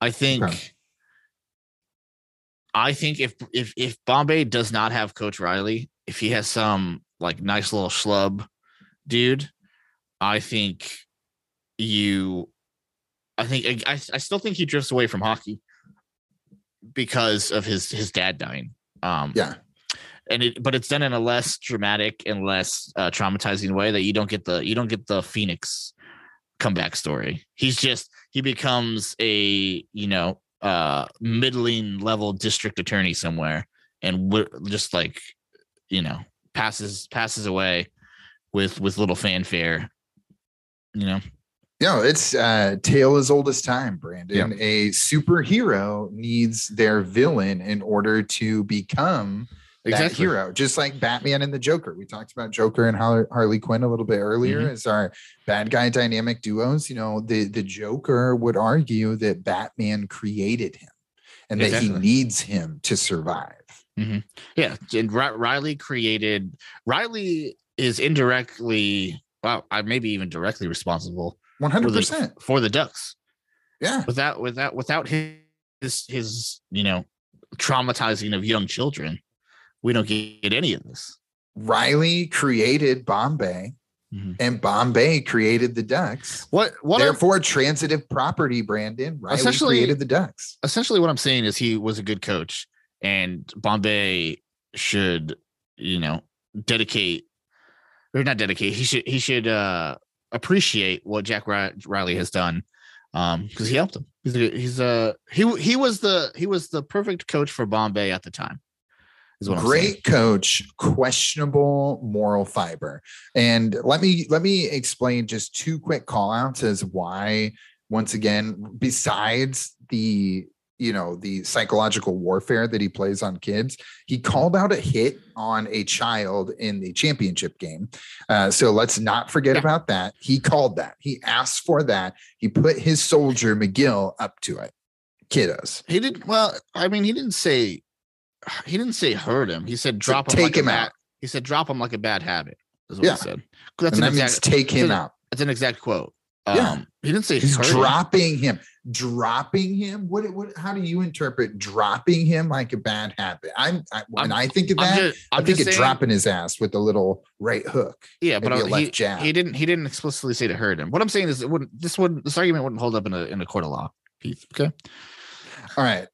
I think
Okay.
I think if if if Bombay does not have Coach Reilly, if he has some like nice little schlub dude, I think you I think I, I still think he drifts away from hockey because of his his dad dying. Um
Yeah.
And it but it's done in a less dramatic and less uh, traumatizing way that you don't get the you don't get the Phoenix comeback story. He's just he becomes a you know uh middling level district attorney somewhere and we're just like you know passes passes away with with little fanfare you know
know, it's uh tale as old as time, Brandon. A superhero needs their villain in order to become that hero, just like Batman and the Joker. We talked about Joker and Harley Quinn a little bit earlier
Mm-hmm.
as our bad guy dynamic duos. You know, the the Joker would argue that Batman created him and that he needs him to survive.
Yeah, and Ri- Reilly created. Reilly is indirectly, well, I maybe even directly responsible
One hundred percent
for the Ducks.
Yeah.
Without without without his his you know traumatizing of young children. We don't get any of this.
Reilly created Bombay,
Mhm.
and Bombay created the Ducks.
What what
Therefore, transitive property, Brandon. Reilly
Essentially-
created the Ducks.
essentially what I'm saying is he was a good coach, and Bombay should, you know, dedicate or not dedicate. He should he should uh appreciate what Jack Reilly has done, um, because he helped him. He's a, he's a he he was the he was the perfect coach for Bombay at the time. Is what I'm saying.
Great coach, questionable moral fiber. And let me let me explain just two quick call outs as why, once again, besides the you know the psychological warfare that he plays on kids he called out a hit on a child in the championship game uh, so let's not forget
Yeah.
about that he called that he asked for that he put his soldier mcgill up to it kiddos
He did well. I mean, he didn't say he didn't say hurt him. He said drop him.
take
like a
him
bad-
out.
He said drop him like a bad habit. Is what
Yeah.
he said. That's
and
an
that
exact.
means take him
an-
out
That's an exact quote. Um,
Yeah.
He didn't say
He's
hurt him.
dropping him. Dropping him. What? What? How do you interpret dropping him like a bad habit? I'm. I, when
I'm-
i think of that,
just,
I think of
saying,
dropping his ass with a little right hook.
Yeah, but I, he,
jab.
he didn't. He didn't explicitly say to hurt him. What I'm saying is, it wouldn't. This wouldn't. This argument wouldn't hold up in a in a court of law. Keith. Okay.
All right.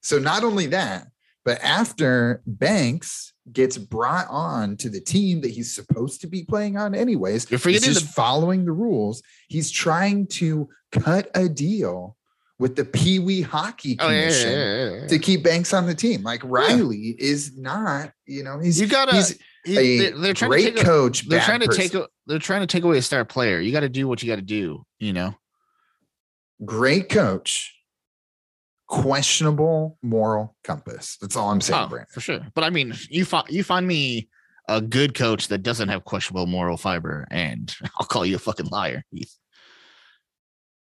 So not only that, but after Banks gets brought on to the team that he's supposed to be playing on, anyways,
You're
he's just
the-
following the rules. He's trying to cut a deal with the Pee Wee Hockey
Oh yeah, yeah,
Commission.
yeah, yeah, yeah.
to keep Banks on the team. Like Reilly is not, you know, he's
You gotta.
he's
he-
a
they're, trying
great
to take. A,
coach.
they're trying to
person.
take. A, they're trying to take away a star player. You got to do what you got to do. You know.
great coach, questionable moral compass. That's all I'm saying,
Oh,
Brandon.
for sure. But I mean, you find you find me a good coach that doesn't have questionable moral fiber, and I'll call you a fucking liar. Heath.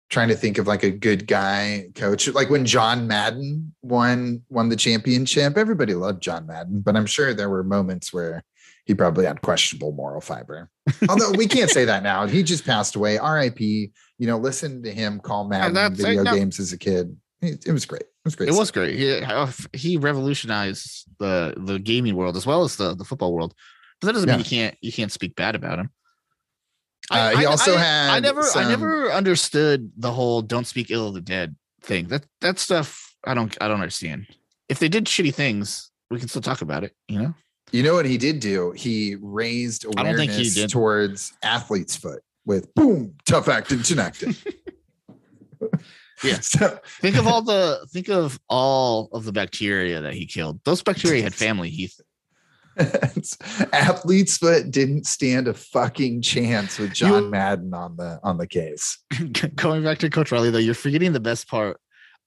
Trying to think of like a good guy coach, like when John Madden won won the championship. Everybody loved John Madden, but I'm sure there were moments where he probably had questionable moral fiber. Although we can't say that now. He just passed away. R.I.P. You know, listen to him call Madden video
no.
games as a kid. It, it was great. It was great.
It was great. He he revolutionized the the gaming world as well as the the football world. But that doesn't
Yeah.
mean you can't you can't speak bad about him.
Uh, he also
I,
had
I never I never understood the whole "don't speak ill of the dead" thing. That that stuff I don't I don't understand. If they did shitty things, we can still talk about it. You know.
You know what he did do? He raised
I he
awareness
did.
towards athlete's foot with boom, tough acting, connected.
Yeah.
So
Think of all the think of all of the bacteria that he killed. Those bacteria had family, Heath.
athlete's foot didn't stand a fucking chance with John
You-
Madden on the on the case.
Going back to Coach Reilly, though, you're forgetting the best part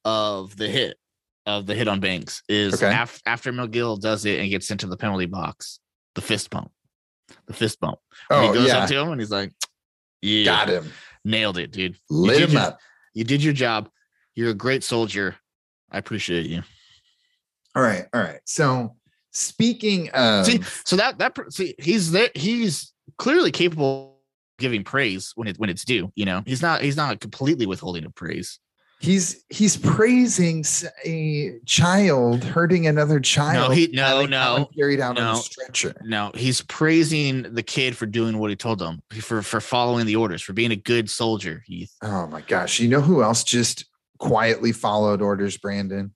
of the hit of the hit on Banks is
Okay.
af- after McGill does it and gets into the penalty box, the fist bump, the fist bump. When
Oh
he goes
yeah,
up to him and he's like, "Yeah,
got him.
nailed it, dude.
Lit him up.
You did your job. You're a great soldier. I appreciate you."
All right, all right. So speaking of
See, so that that see, he's there. He's clearly capable of giving praise when it when it's due. You know, he's not he's not completely withholding of praise.
He's he's praising a child hurting another child.
he- no, no,
carried out on a stretcher.
No, he's praising the kid for doing what he told him, for for following the orders, for being a good soldier. Heath.
Oh my gosh. You know who else just quietly followed orders, Brandon?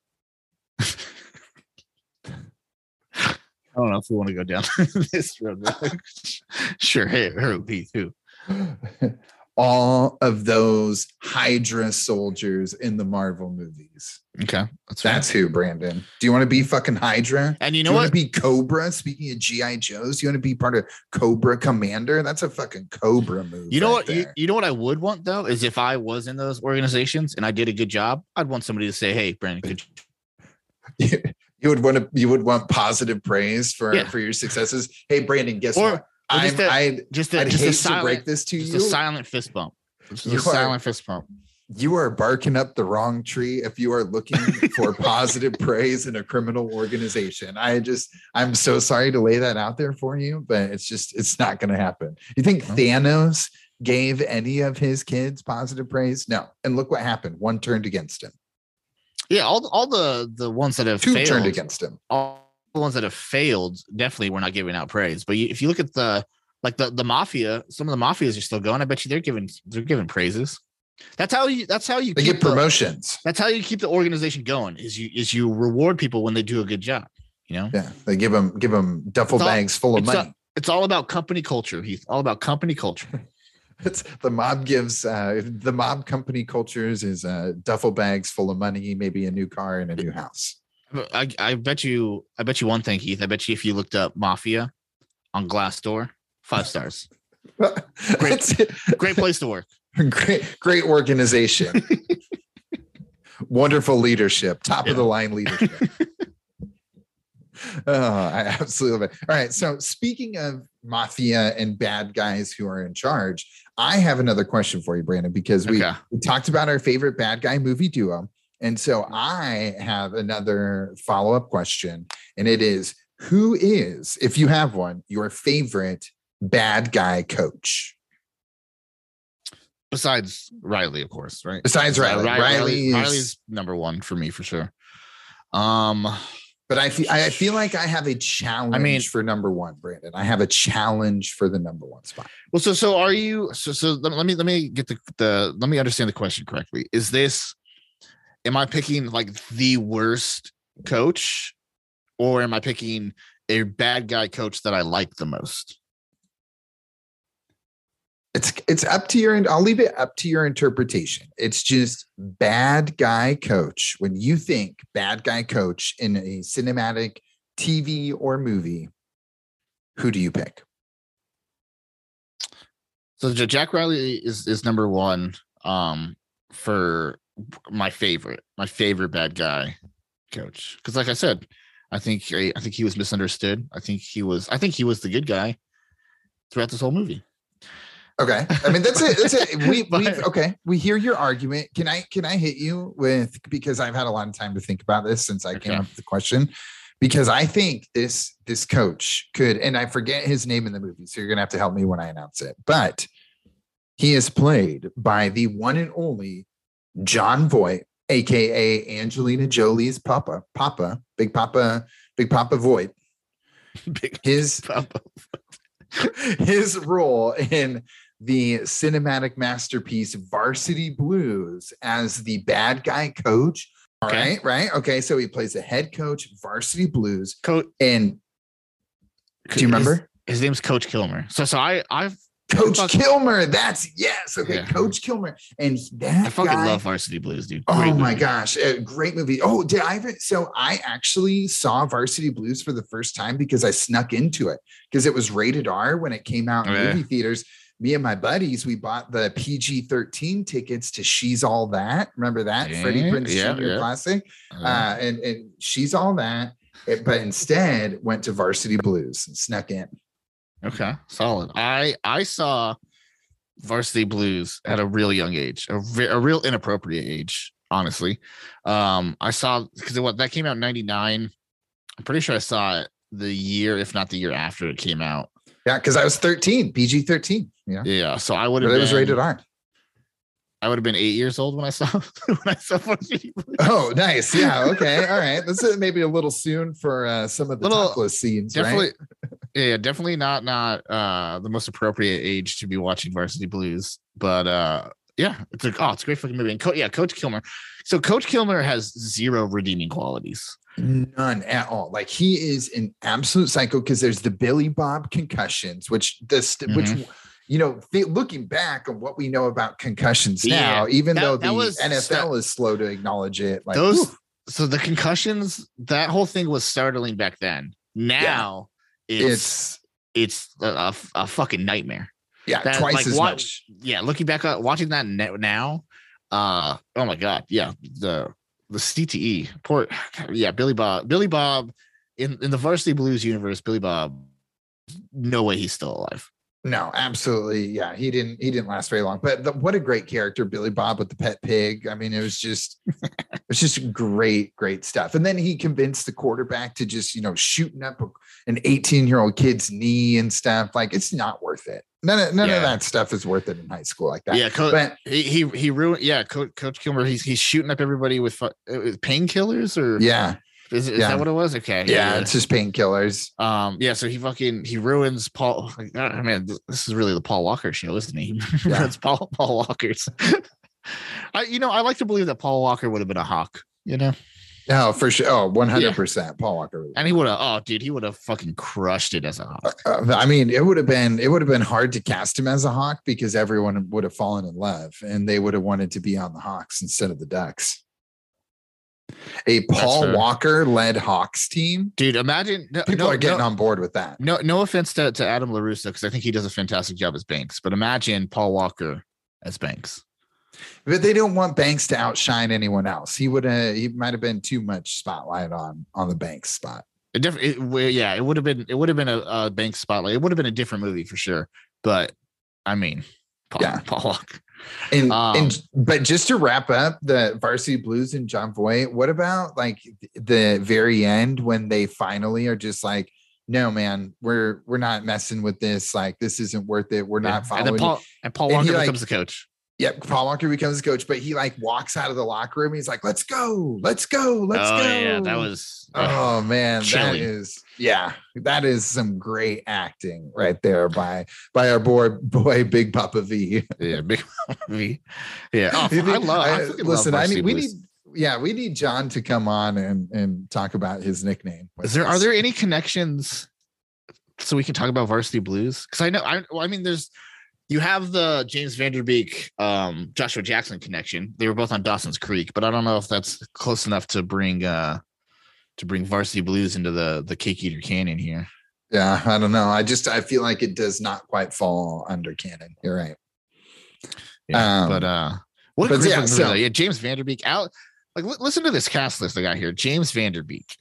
I don't know if we want to go down this road. sure, hey, who, Heath, who?
All of those Hydra soldiers in the Marvel movies.
Okay, that's right.
That's who, Brandon. Do you want to be fucking Hydra?
And you
Do
know
you want
what?
to be Cobra? Speaking of GI Joes, you want to be part of Cobra Commander? That's a fucking Cobra movie.
You know what? You, you know what I would want though is if I was in those organizations and I did a good job, I'd want somebody to say, "Hey, Brandon, good
you, you would want to you would want positive praise for
Yeah.
for your successes. Hey, Brandon, guess
Or-
what? I'm,
just a-
I'd,
just a just
hate
a
to
silent
break this to you.
a silent fist bump. Just
You
a
are-
silent fist bump.
you are barking up the wrong tree if you are looking for positive praise in a criminal organization. I just, I'm so sorry to lay that out there for you, but it's just, it's not going to happen. You think
No.
Thanos gave any of his kids positive praise? No. And look what happened. One turned against him.
Yeah, all all the the ones that have
Two
failed,
turned against him.
all ones that have failed definitely we're not giving out praise. But if you look at the like the the mafia, some of the mafias are still going. I bet you they're giving they're giving praises. That's how you. That's how you.
They get
the-
promotions.
that's how you keep the organization going. Is you is you reward people when they do a good job. You know,
Yeah, they give them give them duffel
all-
bags full of money.
it's all about company culture, Heath. All about company culture.
It's the mob gives uh, the mob company cultures is uh, duffel bags full of money, maybe a new car and a new house.
I, I bet you. I bet you one thing, Heath. I bet you if you looked up mafia on Glassdoor, five stars.
It's
Great place to work.
great, great organization. Wonderful leadership, top of the line leadership. oh, I absolutely love it. All right. So, speaking of mafia and bad guys who are in charge, I have another question for you, Brandon, because we,
Okay.
we talked about our favorite bad guy movie duo. And so I have another follow up question, and it is who is, if you have one, your favorite bad guy coach?
Besides Reilly, of course, right?
Besides Reilly.
Ri-
Reilly is-
Reilly's number one for me for sure. Um,
But I feel I feel like I have a challenge I mean, for number one, Brandon. I have a challenge for the number one spot.
well, so so are you? So so let, let me let me get the the let me understand the question correctly. Is this? Am I picking like the worst coach, or am I picking a bad guy coach that I like the most?
It's it's up to your I'll leave it up to your interpretation. It's just bad guy coach. When you think bad guy coach in a cinematic TV or movie, who do you pick?
So Jack Reilly is is number one um for my favorite, my favorite bad guy coach. Because like I said, I think I, I think he was misunderstood. I think he was I think he was the good guy throughout this whole movie.
Okay. I mean that's it. That's it. We we okay. We hear your argument. Can I can I hit you with because I've had a lot of time to think about this since I came up with the question. Because I think this this coach could, and I forget his name in the movie, so you're gonna have to help me when I announce it. But he is played by the one and only Jon Voight, aka Angelina Jolie's Papa, Papa, Big Papa, Big Papa Voight.
Big
His
Papa.
his role in the cinematic masterpiece Varsity Blues as the bad guy coach. All
Okay.
right, right. Okay, so he plays the head coach, Varsity Blues.
Coach.
And do you remember?
His, name's Coach Kilmer. So so I I've
Coach
fuck-
Kilmer. That's yes. Okay,
Yeah.
Coach Kilmer. And that
I fucking
guy,
love Varsity Blues, dude.
Oh
Great
my gosh, a great movie. Oh, did I even so I actually saw Varsity Blues for the first time because I snuck into it because it was rated R when it came out in
Okay.
movie theaters. Me and my buddies, we bought the PG 13 tickets to She's All That. Remember that? Freddie
Yeah,
Prince
yeah,
Jr.
yeah.
classic.
Uh,
Uh, and, and She's All That. It- but instead went to Varsity Blues and snuck in.
Okay, solid. I I saw Varsity Blues at a real young age, a, ve- a real inappropriate age, honestly. Um, I saw because what that came out in '99. I'm pretty sure I saw it the year, if not the year after it came out.
Yeah, because I was 13, PG 13. Yeah.
Yeah, so I would
But
have.
it was rated R.
I would have been eight years old when I saw when I saw Varsity Blues.
Oh, nice. Yeah. Okay. All right. This is maybe a little soon for uh, some of the
Little-
topless scenes,
definitely
right?
yeah definitely not not uh the most appropriate age to be watching varsity blues but uh yeah it's a oh it's a great fucking movie and Co- yeah coach kilmer so coach kilmer has zero redeeming qualities
None at all. Like he is an absolute psycho because there's the Billy Bob concussions, which this, which
Mm-hmm.
You know, th- looking back on what we know about concussions
Yeah,
now, even
that-
though the NFL is slow to acknowledge it, like
those
whew,
so the concussions that whole thing was startling back then. Now it's
it's
it's a, a, fucking nightmare.
Yeah,
that,
twice
like,
as
wa-
much.
yeah looking back at watching that now uh oh my god yeah the the cte poor yeah billy bob billy bob in in the varsity blues universe billy bob no way he's still alive
No, absolutely. Yeah, he didn't. He didn't last very long. But the, what a great character, Billy Bob with the pet pig. I mean, it was just, it was just great, great stuff. And then he convinced the quarterback to just, you know, shooting up an 18 year old kid's knee and stuff. Like, it's not worth it. None of none
Yeah.
of that stuff is worth it in high school like that.
Yeah, co-
But
he he he ruined. Yeah, Coach Coach Kilmer. He's he's shooting up everybody with uh, painkillers or
yeah,
Is, is
Yeah.
that what it was? Okay.
yeah, it's just painkillers.
Um, yeah, so he fucking he ruins Paul. I mean, this is really the Paul Walker show, isn't he?
Yeah.
Paul Paul Walker's. I, you know, I like to believe that Paul Walker would have been a hawk. You know,
Oh, for sure. Oh, 100%. Paul Walker.
and he would have. Oh, dude, he would have fucking crushed it as a hawk.
Uh, I mean, it would have been it would have been hard to cast him as a hawk because everyone would have fallen in love and they would have wanted to be on the Hawks instead of the Ducks. A Paul. Walker led Hawks team.
Dude, imagine no,
People
no,
are getting
no,
on board with that.
no, no offense to, to Adam Larusso because I think he does a fantastic job as Banks, but imagine Paul Walker as Banks.
But they don't want Banks to outshine anyone else. He would have he might have been too much spotlight on on the Banks spot.
It def- it, well, yeah, it would have been it would have been a, a Banks spotlight. It would have been a different movie for sure. But I mean, Paul,
Yeah.
Paul Walker.
And,
Um,
and but just to wrap up the varsity blues and Jon Voight, what about like the very end when they finally are just like, no, man, we're we're not messing with this. Like this isn't worth it. We're not
Yeah. And
following.
then. Paul and Paul
And he, like-
becomes the coach.
Yep, Paul Walker becomes his coach, but he like walks out of the locker room. He's like, "Let's go, let's go, let's
oh
go."
yeah, that was
Oh man, that is yeah, that is some great acting right there by by our boy boy Big Papa V.
yeah, big V. Yeah, oh, I love. I,
listen,
love
I need we need yeah, we need John to come on and and talk about his nickname.
Is there are there any connections so we can talk about Varsity Blues? Because I know I I mean there's you have the James Van Der Beek um Joshua Jackson connection. They were both on Dawson's Creek, but I don't know if that's close enough to bring uh to bring Varsity Blues into the the Cake Eater Canyon here.
Yeah, I don't know. I just I feel like it does not quite fall under canon. You're right.
Yeah,
Um,
but uh what
but yeah, so-
yeah, James Van Der Beek out like li- listen to this cast list I got here. James Van Der Beek,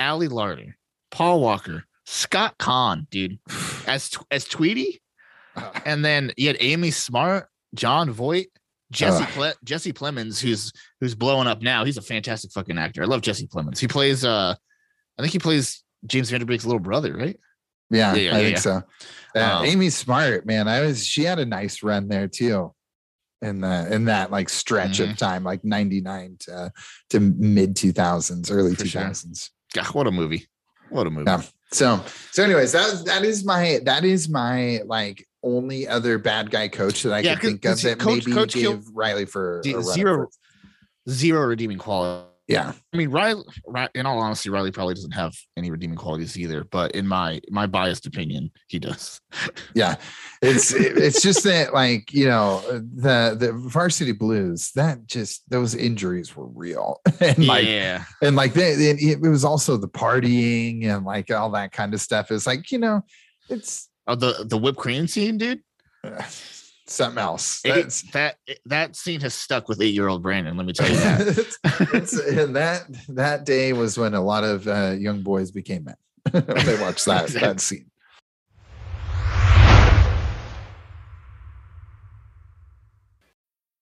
Ali Larter, Paul Walker, Scott Caan, dude, as as Tweety. And then you had Amy Smart, Jon Voight, Jesse. Ple- Jesse Plemons, who's who's blowing up now. He's a fantastic fucking actor. I love Jesse Plemons. He plays uh I think he plays James Van Der Beek's little brother, right?
Yeah,
Yeah, yeah,
I
yeah,
think so. Uh,
Um,
Amy Smart, man, I was she had a nice run there too. In the in that like stretch
Mm-hmm.
of time, like 99 to to mid 2000s, early
For sure.
2000s.
God, what a movie. What a movie.
Yeah. So so anyways, that that is my that is my like only other bad guy coach that I
Yeah,
can think of that
Coach-
maybe
Coach
gave
Kil-
Reilly for
Z-
a run
zero- redeeming quality.
Yeah.
I mean, Reilly, Ri- in all honesty, Reilly probably doesn't have any redeeming qualities either. But in my my biased opinion, he does.
yeah it's it's just that like you know the the varsity blues that just those injuries were real and like
yeah,
and like they, it, it was also the partying and like all that kind of stuff it's like you know it's
oh, the the whipped cream scene, dude.
something else
It- that that scene has stuck with eight year old Brandon. Let me tell you that.
it's, it's- and that that day was when a lot of uh, young boys became men they watched that that scene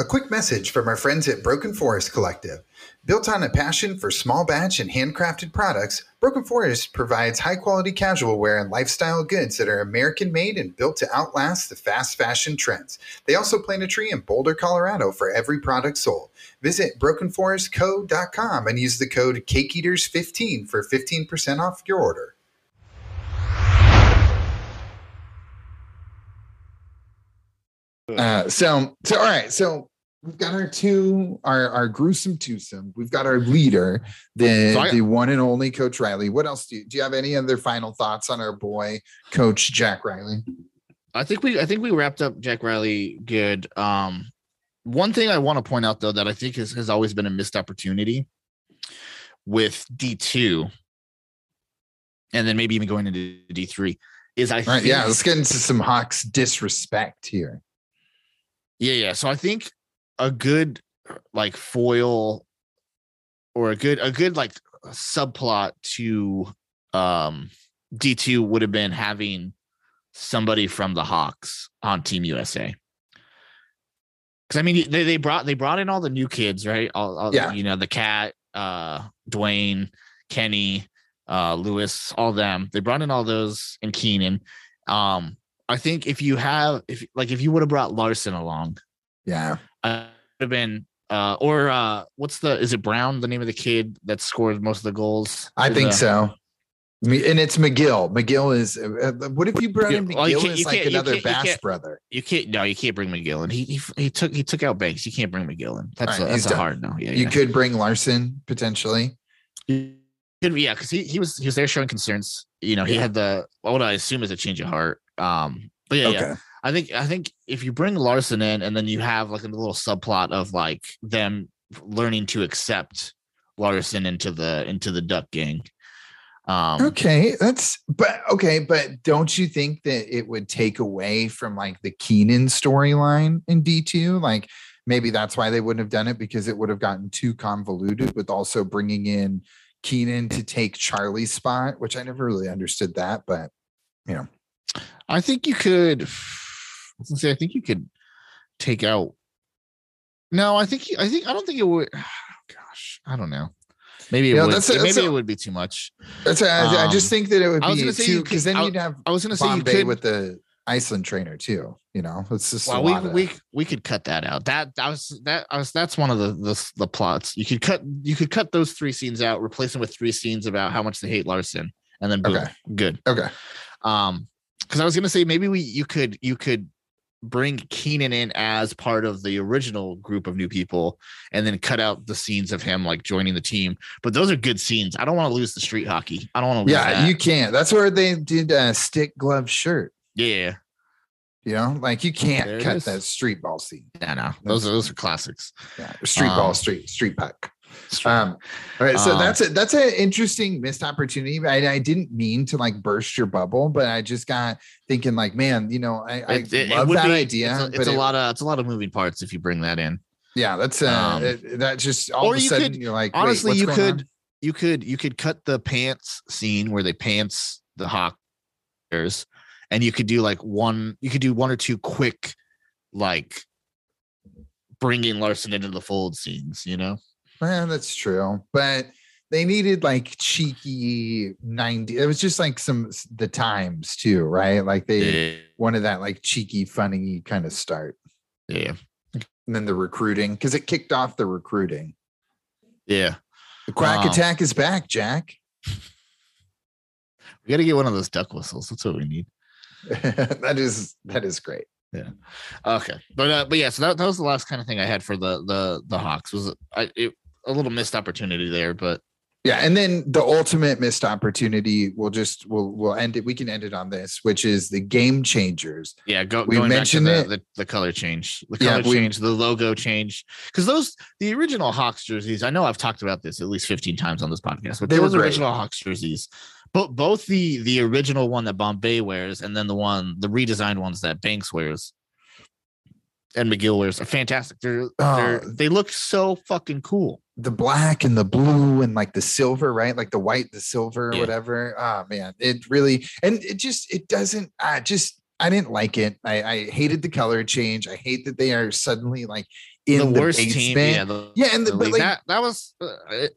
A quick message from our friends at Broken Forest Collective. Built on a passion for small batch and handcrafted products, Broken Forest provides high quality casual wear and lifestyle goods that are American made and built to outlast the fast fashion trends. They also plant a tree in Boulder, Colorado for every product sold. Visit brokenforestco.com and use the code CakeEaters15 for 15% off your order.
Uh, so so all right so we've got our two our our gruesome twosome we've got our leader the
So I-
the one and only coach reilly what else do you do you have any other final thoughts on our boy coach jack reilly
I think we I think we wrapped up Jack Reilly good. Um, one thing I want to point out though that I think has, has always been a missed opportunity with D two, and then maybe even going into D three is I
right,
think,
yeah, let's get into some Hawks disrespect here.
yeah, yeah. So I think a good like foil or a good a good like subplot to um D2 would have been having somebody from the Hawks on Team USA. Cause I mean they, they brought they brought in all the new kids, right? All, all
Yeah.
you know, the cat, uh Dwayne, Kenny, uh Lewis, all them. They brought in all those and Keenan. Um, I think if you have if like if you would have brought Larson along,
Yeah.
Uh, would have been uh or uh what's the is it Brown the name of the kid that scored most of the goals?
I think
uh,
so. And it's McGill. McGill is. Uh, uh, what if you brought in
Yeah, well, you
McGill
can't-
as
you
like another Bass brother?
You can't no, you can't bring McGill in. He he, he took he took out Banks. You can't bring McGill in. That's
All
a, that's a hard no. Yeah,
You
yeah.
could bring Larson potentially.
Could yeah, because he, he was he was there showing concerns. You know, he
Yeah.
had the what I assume is a change of heart. Um, but yeah, yeah. I think I think if you bring Larson in and then you have like a little subplot of like them learning to accept Larson into the into the Duck Gang. Um,
Okay, that's but okay, but don't you think that it would take away from like the Keenan storyline in D2? Like maybe that's why they wouldn't have done it because it would have gotten too convoluted with also bringing in Keenan to take Charlie's spot, which I never really understood that, but you know.
I think you could. I was gonna say I think you could take out. No, I think I think I don't think it would. gosh, I don't know. Maybe it
Yeah,
would.
that's a-
maybe
a-
it would be too much.
that's I, I just
Um,
think that it would be too because then
I-
you'd have
I was gonna say you could.
with the Iceland trainer too. You know, it's just a
well, we
of-
we we could cut that out. That that was that I was that's one of the the the plots. You could cut you could cut those three scenes out, replace them with three scenes about how much they hate Larson, and then boom,
Okay.
good.
okay.
Um, because I was gonna say maybe we you could you could bring Keenan in as part of the original group of new people, and then cut out the scenes of him like joining the team. But those are good scenes. I don't want to lose the street hockey. I don't want to lose.
Yeah,
that.
you can't. That's where they did a stick glove shirt.
yeah.
You know, like you can't
There
cut that street ball scene.
No, no, those are those are classics.
Yeah, street ball,
Um,
street street puck. Um, all right, so
Um,
that's a that's an interesting missed opportunity. I, I didn't mean to like burst your bubble, but I just got thinking like, man, you know, I, I
It- it- it
love
would
that
be-
idea.
It's, a,
but
it's a lot of it's a lot of moving parts if you bring that in.
Yeah, that's uh,
um,
it- that just all of a
you
sudden
could-
you're like,
Honestly, you could
on?
you could you could cut the pants scene where they pants the hawkers, and you could do like one you could do one or two quick like bringing Larson into the fold scenes. You know,
Well, that's true, but they needed like cheeky 90. It was just like some the times too, right? Like they
yeah,
wanted that like cheeky, funny kind of start.
yeah,
And then the recruiting, because it kicked off the recruiting.
yeah.
The quack
Um,
attack is back, Jack.
We got to get one of those duck whistles. That's what we need.
that is that is great.
Yeah okay, but uh, but yeah, so that, that was the last kind of thing I had for the the the Hawks was I it, a little missed opportunity there, but
Yeah, and then the ultimate missed opportunity. We'll just we'll we'll end it. We can end it on this, which is the game changers.
Yeah, go,
We mentioned
the, the, the color change, the
Yeah,
color
we-
change, the logo change, because those the original Hawks jerseys. I know I've talked about this at least fifteen times on this podcast, but
They were
those original Hawks jerseys, but both the the original one that Bombay wears and then the one the redesigned ones that Banks wears and McGill wears are fantastic. They're, they're
Oh.
they look so fucking cool.
The black and the blue and like the silver, right? Like the white, the silver,
Yeah.
whatever. Oh man, it really and it just it doesn't. I just I didn't like it. I, I hated the color change. I hate that they are suddenly like in
the,
the,
worst
basement.
team, yeah, the,
Yeah, and the, like
that that was uh,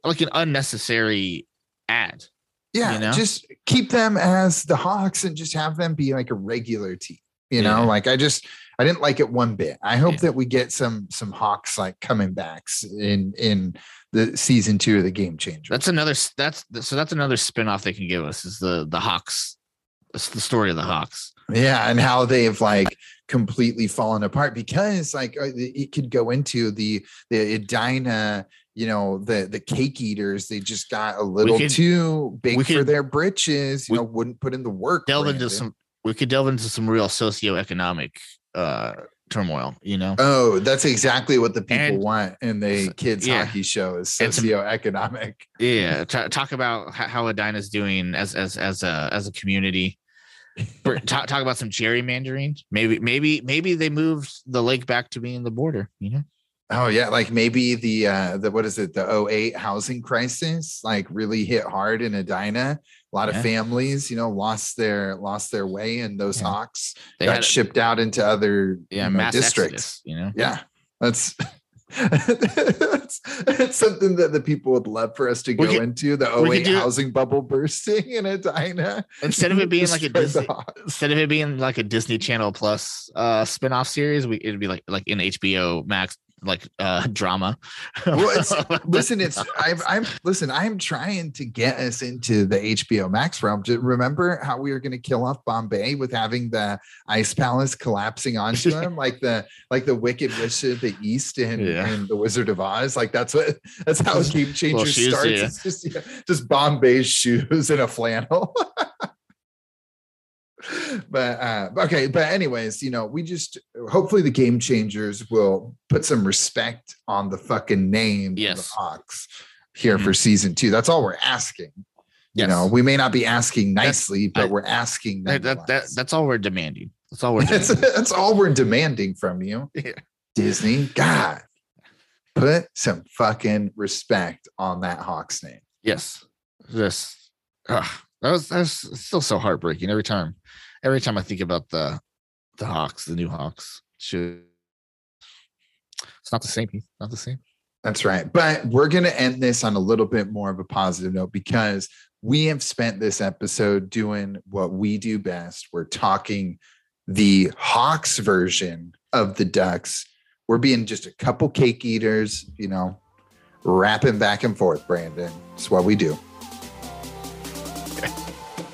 like an unnecessary ad.
Yeah,
you know?
just keep them as the Hawks and just have them be like a regular team. You know,
Yeah.
like I just I didn't like it one bit. I hope
Yeah.
that we get some some Hawks like coming backs in in the season two of the game changer.
That's another. That's so. That's another spinoff they can give us is the the Hawks. It's the story of the Hawks.
yeah, and how they've like completely fallen apart because like uh, it could go into the the Edina, you know, the the cake eaters. They just got a little
could-
too big
we
for
could-
their britches. You know, wouldn't put in the work.
Delve into some. We could delve into some real socioeconomic uh turmoil. You know.
Oh, that's exactly what the people
And-
want in the kids
yeah.
hockey show is
And some-
socioeconomic.
Yeah. ta- talk about how Edina's doing as as as a as a community. Talk, talk about some gerrymandering. Maybe, maybe, maybe they moved the lake back to being the border. You know,
Oh yeah, like maybe the uh the what is it, the 08 housing crisis like really hit hard in Edina. A lot
Yeah.
of families, you know, lost their lost their way and those
Yeah.
hawks
they
got
had
shipped out into other
yeah
you know, districts.
exodus. You know,
Yeah, that's that's, that's something that the people would love for us to go
could-
into the
we
08
do-
housing bubble bursting in Edina.
instead of it being like a Disney, instead of it being like a Disney Channel Plus uh spin-off series, we it'd be like like an HBO Max like uh drama.
Well, it's- listen, it's I've, I'm listen. I'm trying to get us into the HBO Max realm. Do you remember how we were going to kill off Bombay with having the Ice Palace collapsing onto him, like the like the Wicked Witch of the East and,
Yeah.
and the Wizard of Oz? Like that's what that's how Game Changer
shoes,
starts.
yeah.
It's just yeah, just Bombay's shoes and a flannel. But uh okay but anyways you know we just hopefully the game changers will put some respect on the fucking name of the
Yes.
hawks here for season two that's all we're asking you know we may not be asking
That's-
nicely but
I-
we're asking
that, that, that that's all we're demanding. That's all we're
that's,
demanding.
that's all we're demanding from you
Yeah.
disney god put some fucking respect on that hawk's name
yes. Ugh, that was that's still so heartbreaking every time. Every time I think about the the Hawks, the new Hawks. It's not the same. Not the same.
That's right. But we're going to end this on a little bit more of a positive note because we have spent this episode doing what we do best. We're talking the Hawks version of the Ducks. We're being just a couple cake eaters, you know, rapping back and forth, Brandon. It's what we do.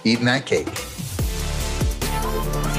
Eating that cake. Oh,